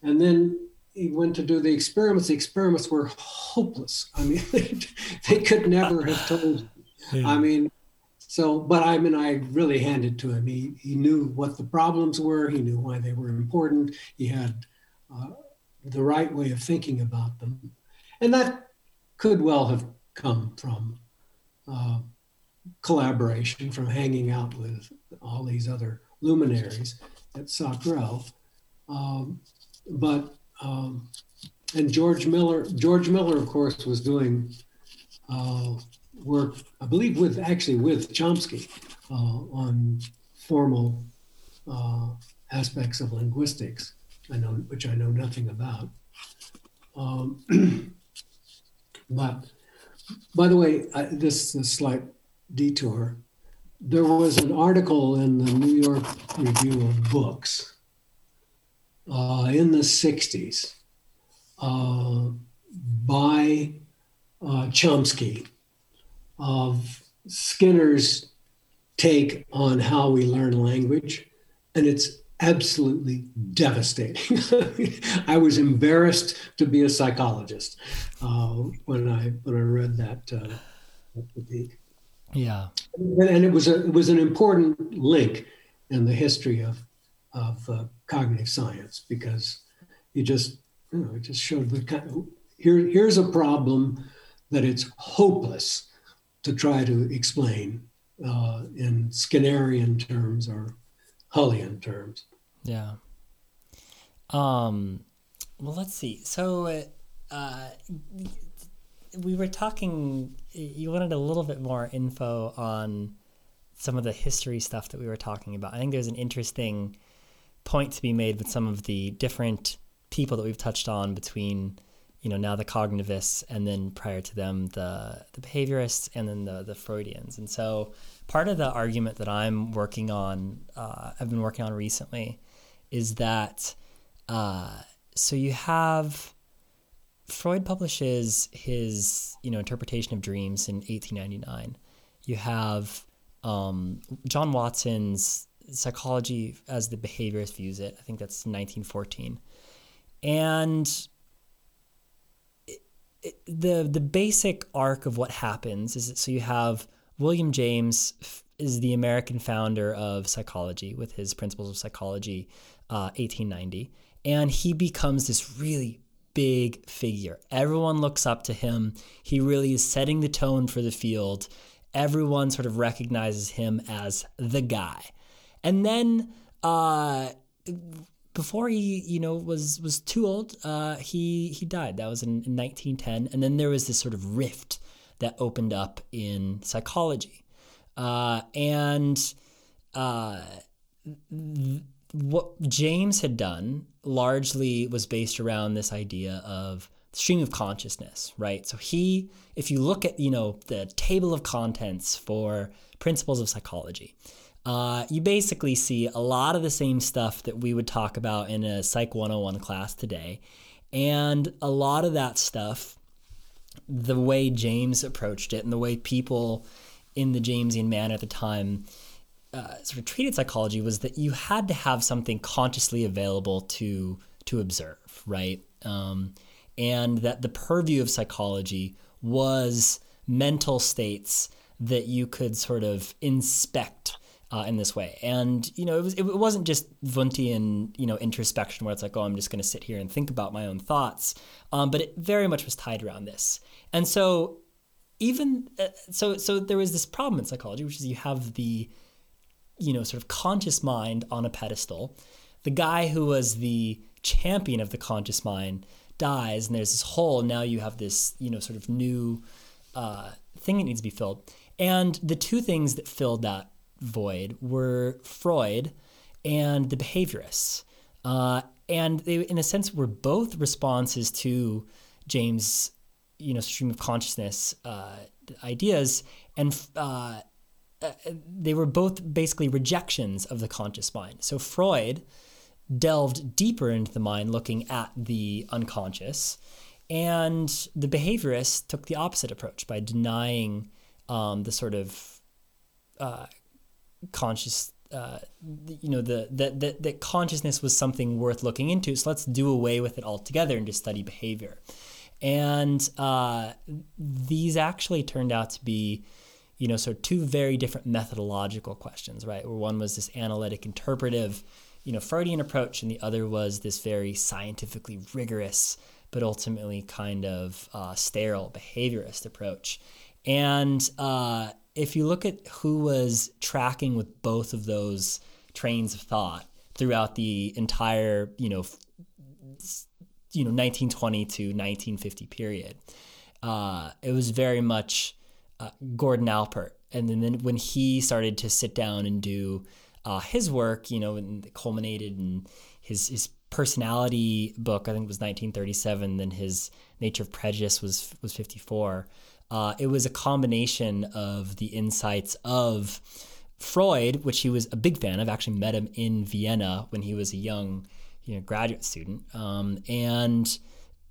Speaker 2: And then he went to do the experiments. The experiments were hopeless. I mean they could never have told yeah. i mean so but i mean i really handed to him. He, he knew what the problems were. He knew why they were important. He had uh, the right way of thinking about them. And that could well have come from uh, collaboration, from hanging out with all these other luminaries at Socrel. Um, but um, and George Miller, George Miller, of course, was doing uh, work, I believe, with actually with Chomsky uh, on formal uh, aspects of linguistics. I know, which I know nothing about. Um, But by the way, I, this is a slight detour. There was an article in the New York Review of Books uh, in the 60s uh, by uh, Chomsky of Skinner's take on how we learn language. And it's absolutely devastating. I was embarrassed to be a psychologist uh, when I when I read that, uh, critique.
Speaker 1: Yeah,
Speaker 2: and it was a it was an important link in the history of of uh, cognitive science because it just you know it just showed the kind of, here here's a problem that it's hopeless to try to explain uh, in Skinnerian terms or Hullian terms.
Speaker 1: Yeah. Um, well, let's see. So, uh, we were talking. You wanted a little bit more info on some of the history stuff that we were talking about. I think there's an interesting point to be made with some of the different people that we've touched on between you know now the cognitivists and then prior to them the the behaviorists and then the the Freudians. And so part of the argument that I'm working on, uh, I've been working on recently, is that uh, so you have Freud publishes his you know interpretation of dreams in 1899. You have um, John Watson's psychology as the behaviorist views it. I think that's 1914, and the the basic arc of what happens is that so you have William James is the American founder of psychology with his principles of psychology, uh, 1890, and he becomes this really big figure. Everyone looks up to him. He really is setting the tone for the field. Everyone sort of recognizes him as the guy. And then uh, before he you know was was too old uh, he he died. That was in, in 1910 and then there was this sort of rift that opened up in psychology. Uh, and uh, th- what james had done largely was based around this idea of stream of consciousness right? So he if you look at you know the table of contents for principles of psychology uh, you basically see a lot of the same stuff that we would talk about in a Psych 101 class today. And a lot of that stuff, the way James approached it and the way people in the Jamesian man at the time uh, sort of treated psychology was that you had to have something consciously available to to observe, right? Um, and that the purview of psychology was mental states that you could sort of inspect uh, in this way. And you know, it was it wasn't just Wundtian you know introspection where it's like, oh, I'm just going to sit here and think about my own thoughts, um, but it very much was tied around this. And so even uh, so, so there was this problem in psychology, which is you have the you know sort of conscious mind on a pedestal. The guy who was the champion of the conscious mind dies, and there's this hole. Now you have this you know sort of new uh, thing that needs to be filled. And the two things that filled that void were Freud and the behaviorists. Uh, and they, in a sense, were both responses to James' you know stream of consciousness uh, ideas, and uh, uh, they were both basically rejections of the conscious mind. So Freud delved deeper into the mind, looking at the unconscious, and the behaviorists took the opposite approach by denying um, the sort of uh, conscious uh, you know the that, that that consciousness was something worth looking into so let's do away with it altogether and just study behavior. And uh, these actually turned out to be you know sort of two very different methodological questions right? Where one was this analytic interpretive you know freudian approach and the other was this very scientifically rigorous but ultimately kind of uh, sterile behaviorist approach. And uh, if you look at who was tracking with both of those trains of thought throughout the entire, you know, you know, 1920 to 1950 period, uh, it was very much uh, Gordon Allport. And then, when he started to sit down and do uh, his work, you know, and culminated in his his personality book. I think it was 1937. Then his Nature of Prejudice was was 54. Uh, it was a combination of the insights of Freud, which he was a big fan of. Actually, met him in Vienna when he was a young, you know, graduate student, um, and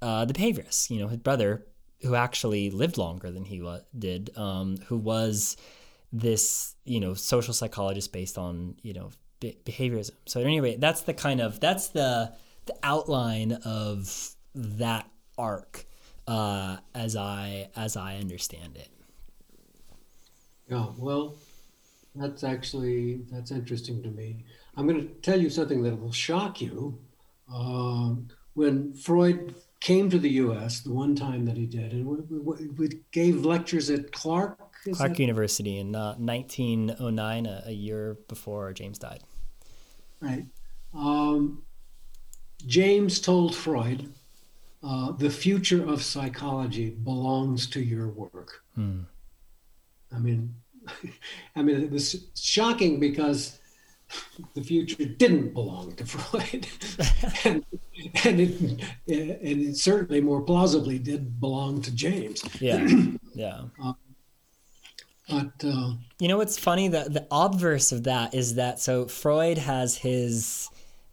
Speaker 1: uh, the behaviorists. You know, his brother, who actually lived longer than he wa- did, um, who was this, you know, social psychologist based on, you know, be- behaviorism. So anyway, that's the kind of that's the the outline of that arc uh, as I as I understand it.
Speaker 2: Yeah, well, that's actually that's interesting to me. I'm going to tell you something that will shock you. Um, when Freud came to the U.S. the one time that he did, and we, we, we gave lectures at Clark.
Speaker 1: Clark that? University in uh, 1909, a, a, year before James died.
Speaker 2: Right. Um, James told Freud, uh, "The future of psychology belongs to your work." Hmm. I mean, I mean, it was shocking because the future didn't belong to Freud, and, and, it, and it certainly more plausibly did belong to James.
Speaker 1: Yeah, yeah. Uh,
Speaker 2: but uh,
Speaker 1: you know what's funny? The the obverse of that is that so Freud has his,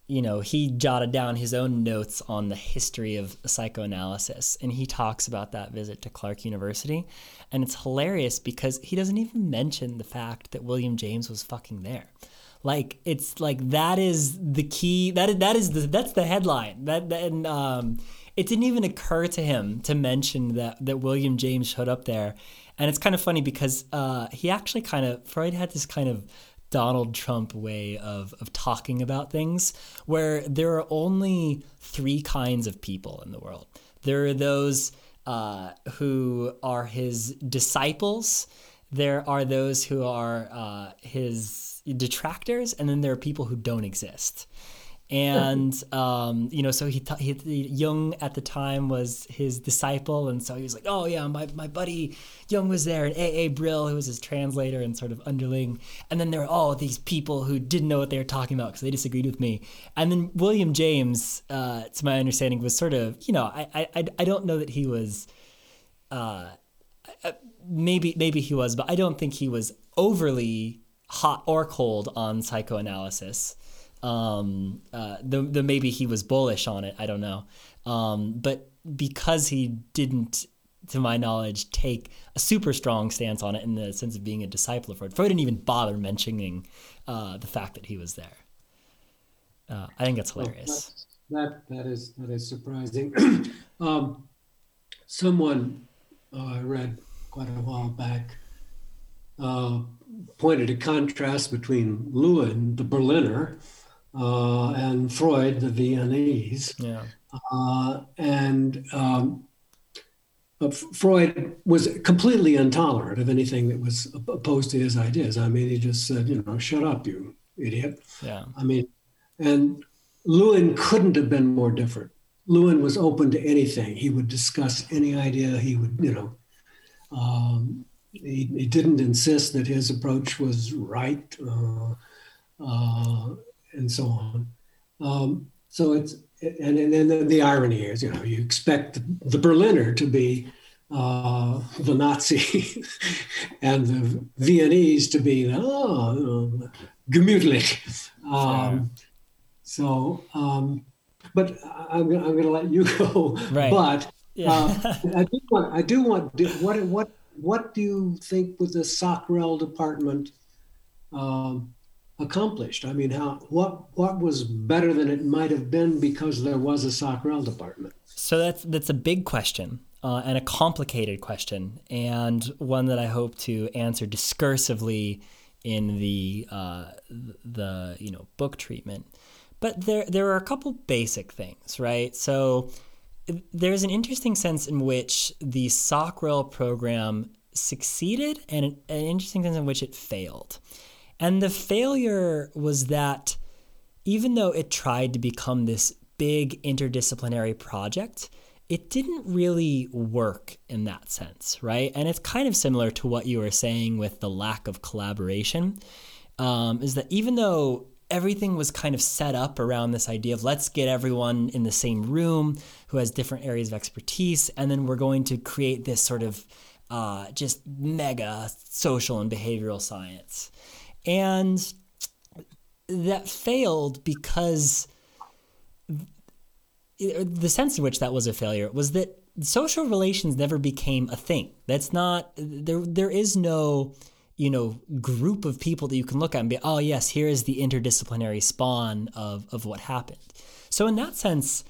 Speaker 1: you know, he jotted down his own notes on the history of psychoanalysis, and he talks about that visit to Clark University, and it's hilarious because he doesn't even mention the fact that William James was fucking there. Like it's like that is the key. That that is the that's the headline. That and um, it didn't even occur to him to mention that that William James showed up there, and it's kind of funny because uh, he actually kind of Freud had this kind of Donald Trump way of of talking about things, where there are only three kinds of people in the world. There are those uh, who are his disciples. There are those who are uh, his detractors, and then there are people who don't exist. And um, you know, so he, t- he Jung at the time was his disciple, and so he was like, "Oh yeah, my, my buddy Jung was there, and A. A. Brill, who was his translator and sort of underling." And then there were all these people who didn't know what they were talking about because they disagreed with me. And then William James, uh, to my understanding, was sort of you know, I I, I don't know that he was. Uh, maybe maybe he was, but I don't think he was overly hot or cold on psychoanalysis. Um, uh, the, the maybe he was bullish on it. I don't know. Um, but because he didn't, to my knowledge, take a super strong stance on it in the sense of being a disciple of Freud, Freud didn't even bother mentioning uh, the fact that he was there. Uh, I think that's hilarious.
Speaker 2: Well, that that is that is surprising. um, someone uh, I read quite a while back uh, pointed a contrast between Lewin, the Berliner, uh, and Freud, the Viennese.
Speaker 1: Yeah.
Speaker 2: Uh, and um, Freud was completely intolerant of anything that was opposed to his ideas. I mean, he just said, you know, shut up, you idiot.
Speaker 1: Yeah.
Speaker 2: I mean, and Lewin couldn't have been more different. Lewin was open to anything. He would discuss any idea. He would, you know, um, he, he didn't insist that his approach was right uh, uh, and so on. Um, so it's and, and then the irony is, you know, you expect the Berliner to be uh, the Nazi and the Viennese to be the oh, gemütlich. Um, so, um, but I'm, I'm going to let you go.
Speaker 1: Right.
Speaker 2: But yeah. uh, I do want, I do want, what, what what do you think with the SOCREL department um, accomplished? I mean, how what what was better than it might have been because there was a SOCREL department?
Speaker 1: So that's that's a big question uh, and a complicated question, and one that I hope to answer discursively in the uh, the you know book treatment. But there there are a couple basic things, right? So there's an interesting sense in which the SOCREL program succeeded and an, interesting sense in which it failed. And the failure was that even though it tried to become this big interdisciplinary project, it didn't really work in that sense, right? And it's kind of similar to what you were saying with the lack of collaboration. Um, is that even though everything was kind of set up around this idea of let's get everyone in the same room who has different areas of expertise, and then we're going to create this sort of uh, just mega social and behavioral science. And that failed because the sense in which that was a failure was that social relations never became a thing. That's not there. There is no you know group of people that you can look at and be oh yes here is the interdisciplinary spawn of of what happened so in that sense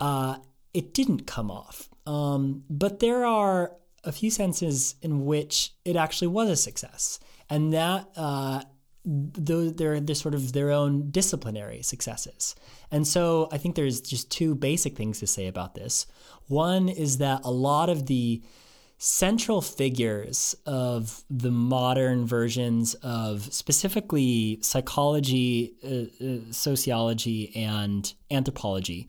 Speaker 1: uh, it didn't come off um, but there are a few senses in which it actually was a success and that uh, those they're they're sort of their own disciplinary successes. And so I think there's just two basic things to say about this. One is that a lot of the central figures of the modern versions of specifically psychology, uh, uh, sociology, and anthropology,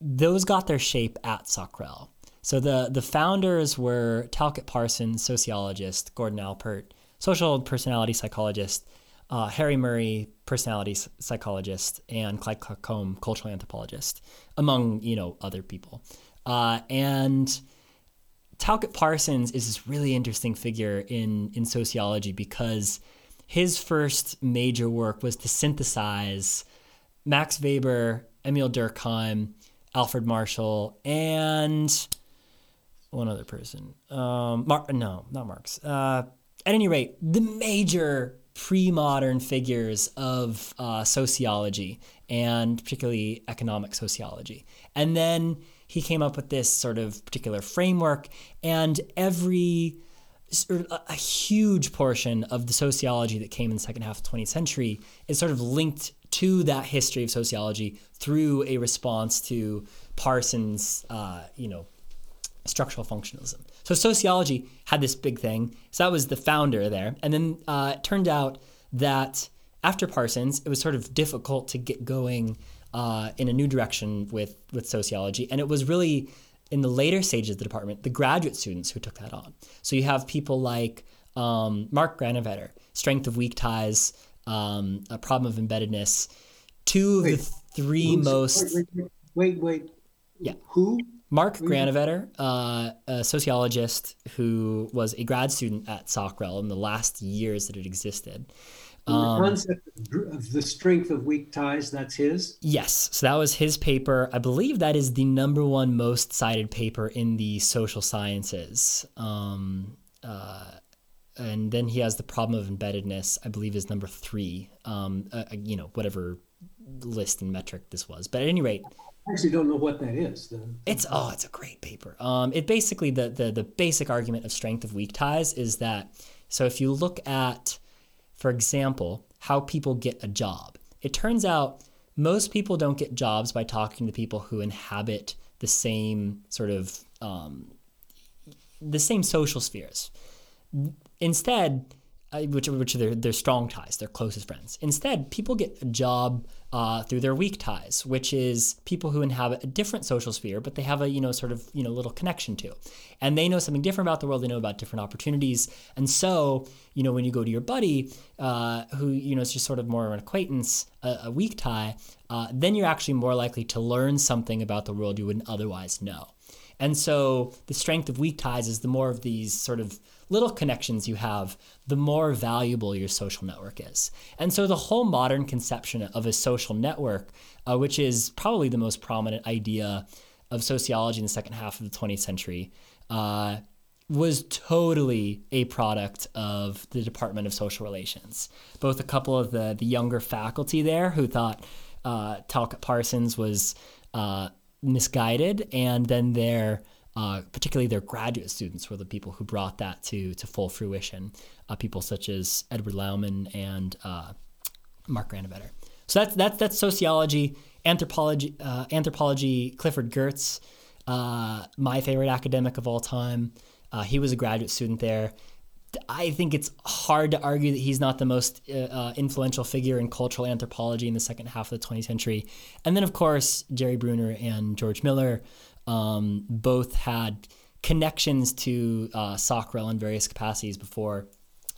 Speaker 1: those got their shape at SOCREL. So the the founders were Talcott Parsons, sociologist, Gordon Allport, social personality psychologist, uh, Harry Murray, personality psychologist, and Clyde Kluckhohn, cultural anthropologist, among you know other people. Uh, and Talcott Parsons is this really interesting figure in in sociology because his first major work was to synthesize Max Weber, Emil Durkheim, Alfred Marshall, and one other person. Um, Mar- no, not Marx. Uh, at any rate, the major pre modern figures of uh, sociology and particularly economic sociology. And then he came up with this sort of particular framework, and every sort of a huge portion of the sociology that came in the second half of the 20th century is sort of linked to that history of sociology through a response to Parsons, uh, you know, structural functionalism. So sociology had this big thing. So that was the founder there. And then uh, it turned out that after Parsons, it was sort of difficult to get going uh, in a new direction with, with sociology. And it was really in the later stages of the department, the graduate students who took that on. So you have people like um, Mark Granovetter, Strength of Weak Ties, um, A Problem of Embeddedness, two wait, of the three most.
Speaker 2: Wait, wait, wait, wait.
Speaker 1: Yeah.
Speaker 2: Who?
Speaker 1: Mark Granovetter, uh, a sociologist who was a grad student at SOCREL in the last years that it existed.
Speaker 2: Um, the concept of the strength of weak ties, that's his?
Speaker 1: Yes. So that was his paper. I believe that is the number one most cited paper in the social sciences. Um, uh, and then he has the problem of embeddedness, I believe is number three, um, uh, you know, whatever list and metric this was. But at any rate,
Speaker 2: I actually don't know what that is. The,
Speaker 1: it's oh, it's a great paper. Um, it basically the, the the basic argument of strength of weak ties is that so if you look at, for example, how people get a job, it turns out most people don't get jobs by talking to people who inhabit the same sort of um, the same social spheres. Instead, which which are their, their strong ties, their closest friends. Instead, people get a job uh, through their weak ties, which is people who inhabit a different social sphere, but they have a you know sort of you know little connection to, and they know something different about the world. They know about different opportunities, and so you know when you go to your buddy, uh, who you know is just sort of more of an acquaintance, a, a weak tie, uh, then you're actually more likely to learn something about the world you wouldn't otherwise know. And so the strength of weak ties is the more of these sort of little connections you have, the more valuable your social network is. And so the whole modern conception of a social network, uh, which is probably the most prominent idea of sociology in the second half of the 20th century, uh, was totally a product of the Department of Social Relations. Both a couple of the, the younger faculty there who thought uh, Talcott Parsons was uh, misguided, and then their uh, particularly their graduate students were the people who brought that to to full fruition. Uh, people such as Edward Laumann and uh, Mark Granovetter. So that's that's that's sociology, anthropology, uh, anthropology. Clifford Geertz, uh, my favorite academic of all time. Uh, he was a graduate student there. I think it's hard to argue that he's not the most influential figure in cultural anthropology in the second half of the 20th century. And then, of course, Jerry Bruner and George Miller um, both had connections to uh, SOCREL in various capacities before,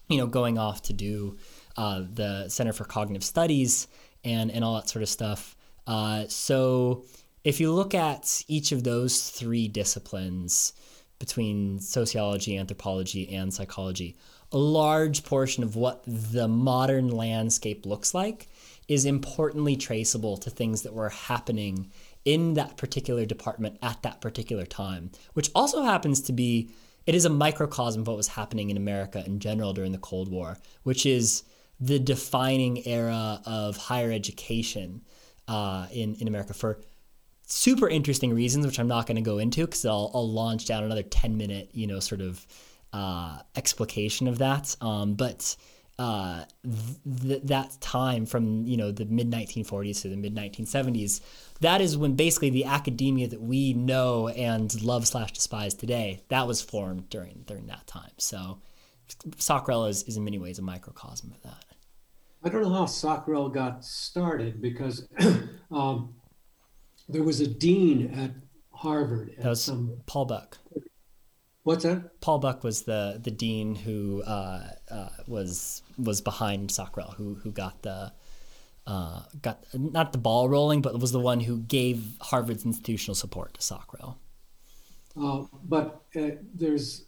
Speaker 1: you know, going off to do uh, the Center for Cognitive Studies and, and all that sort of stuff. Uh, so if you look at each of those three disciplines, between sociology, anthropology, and psychology. A large portion of what the modern landscape looks like is importantly traceable to things that were happening in that particular department at that particular time, which also happens to be it is a microcosm of what was happening in America in general during the Cold War, which is the defining era of higher education uh, in in America for super interesting reasons, which I'm not going to go into because I'll, I'll launch down another 10 minute, you know, sort of uh, explication of that. Um, but uh, th- that time from you know the mid 1940s to the mid 1970s, that is when basically the academia that we know and love slash despise today that was formed during during that time. So SOCREL is, is in many ways a microcosm of that.
Speaker 2: I don't know how SOCREL got started because um, there was a dean at Harvard. At
Speaker 1: that was some, Paul Buck.
Speaker 2: What's that?
Speaker 1: Paul Buck was the the dean who uh, uh, was was behind SOCREL, who who got the uh, got not the ball rolling, but was the one who gave Harvard's institutional support to SOCREL.
Speaker 2: Uh, but uh, there's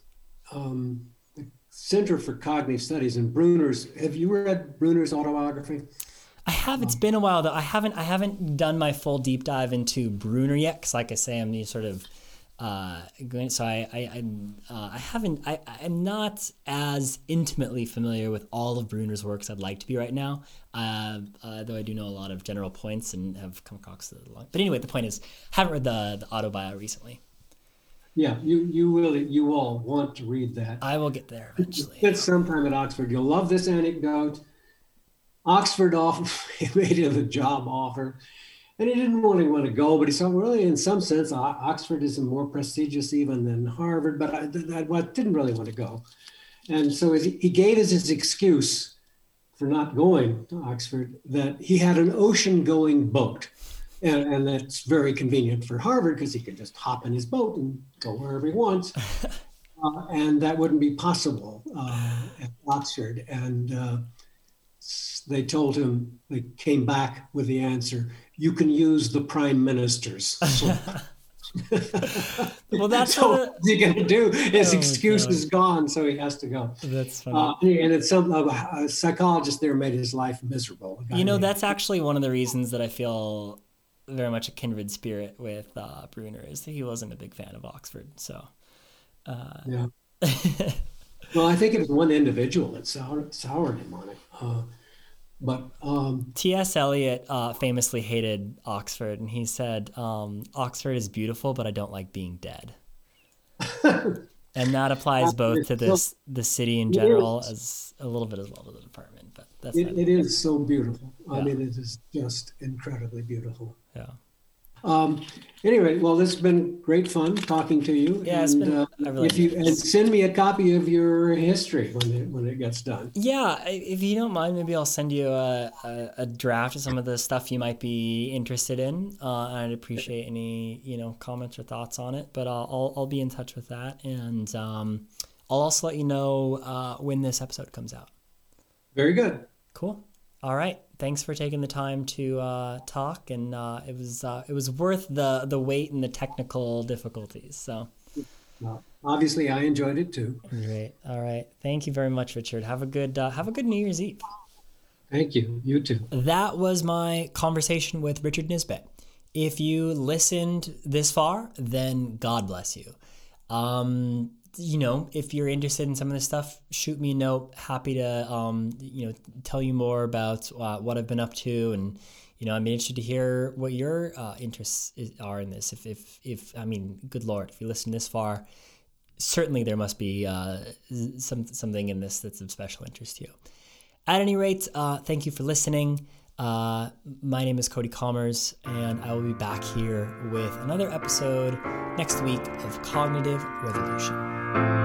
Speaker 2: um, the Center for Cognitive Studies and Bruner's. Have you read Bruner's autobiography?
Speaker 1: I have. It's been a while though. I haven't. I haven't done my full deep dive into Bruner yet, because like I say, I'm the sort of uh, so I I I'm, uh, I haven't I I'm not as intimately familiar with all of Bruner's works I'd like to be right now. Uh, uh though I do know a lot of general points and have come across the long. But anyway, the point is, I haven't read the the autobio recently.
Speaker 2: Yeah, you you will you all want to read that.
Speaker 1: I will get there eventually.
Speaker 2: Get sometime at Oxford. You'll love this anecdote. Oxford off made him a job offer and he didn't really want to go, but he said, really, in some sense, Oxford is more prestigious even than Harvard, but I, I, didn't really want to go. And so he gave as his excuse for not going to Oxford that he had an ocean going boat. And, and that's very convenient for Harvard because he could just hop in his boat and go wherever he wants. uh, and that wouldn't be possible uh, at Oxford. And uh, they told him, they came back with the answer you can use the prime minister's.
Speaker 1: well, that's
Speaker 2: so what he's going to do. His oh, excuse is gone, so he has to go.
Speaker 1: That's funny.
Speaker 2: Uh, and it's some a psychologist there made his life miserable.
Speaker 1: You know, that's actually one of the reasons that I feel very much a kindred spirit with uh, Bruner is that he wasn't a big fan of Oxford. So, uh,
Speaker 2: yeah. well, I think it was one individual that soured, soured him on it. Uh, but um,
Speaker 1: T.S. Eliot uh, famously hated Oxford, and he said, um, "Oxford is beautiful, but I don't like being dead." and that applies both to this the city in general as a little bit as well to the department. But that's
Speaker 2: it, it is so beautiful. Yeah. I mean, it is just incredibly beautiful.
Speaker 1: Yeah.
Speaker 2: Um, anyway, well, this has been great fun talking to you.
Speaker 1: Yeah, and, been, uh, really
Speaker 2: if you and send me a copy of your history when it when it gets done.
Speaker 1: Yeah, if you don't mind, maybe I'll send you a, a, a draft of some of the stuff you might be interested in. Uh, I'd appreciate any you know comments or thoughts on it. But I'll I'll, I'll be in touch with that, and um, I'll also let you know uh, when this episode comes out.
Speaker 2: Very good.
Speaker 1: Cool. All right. Thanks for taking the time to uh, talk, and uh, it was uh, it was worth the the wait and the technical difficulties. So,
Speaker 2: well, obviously, I enjoyed it too.
Speaker 1: Great. All right. Thank you very much, Richard. Have a good uh, have a good New Year's Eve.
Speaker 2: Thank you. You too.
Speaker 1: That was my conversation with Richard Nisbett. If you listened this far, then God bless you. Um, you know, if you're interested in some of this stuff, shoot me a note. Happy to, um, you know, tell you more about uh, what I've been up to, and you know, I'm interested to hear what your uh, interests are in this. If, if, if I mean, good lord, if you listen this far, certainly there must be uh, some something in this that's of special interest to you. At any rate, uh, thank you for listening. Uh, my name is Cody Kommers, and I will be back here with another episode next week of Cognitive Revolution.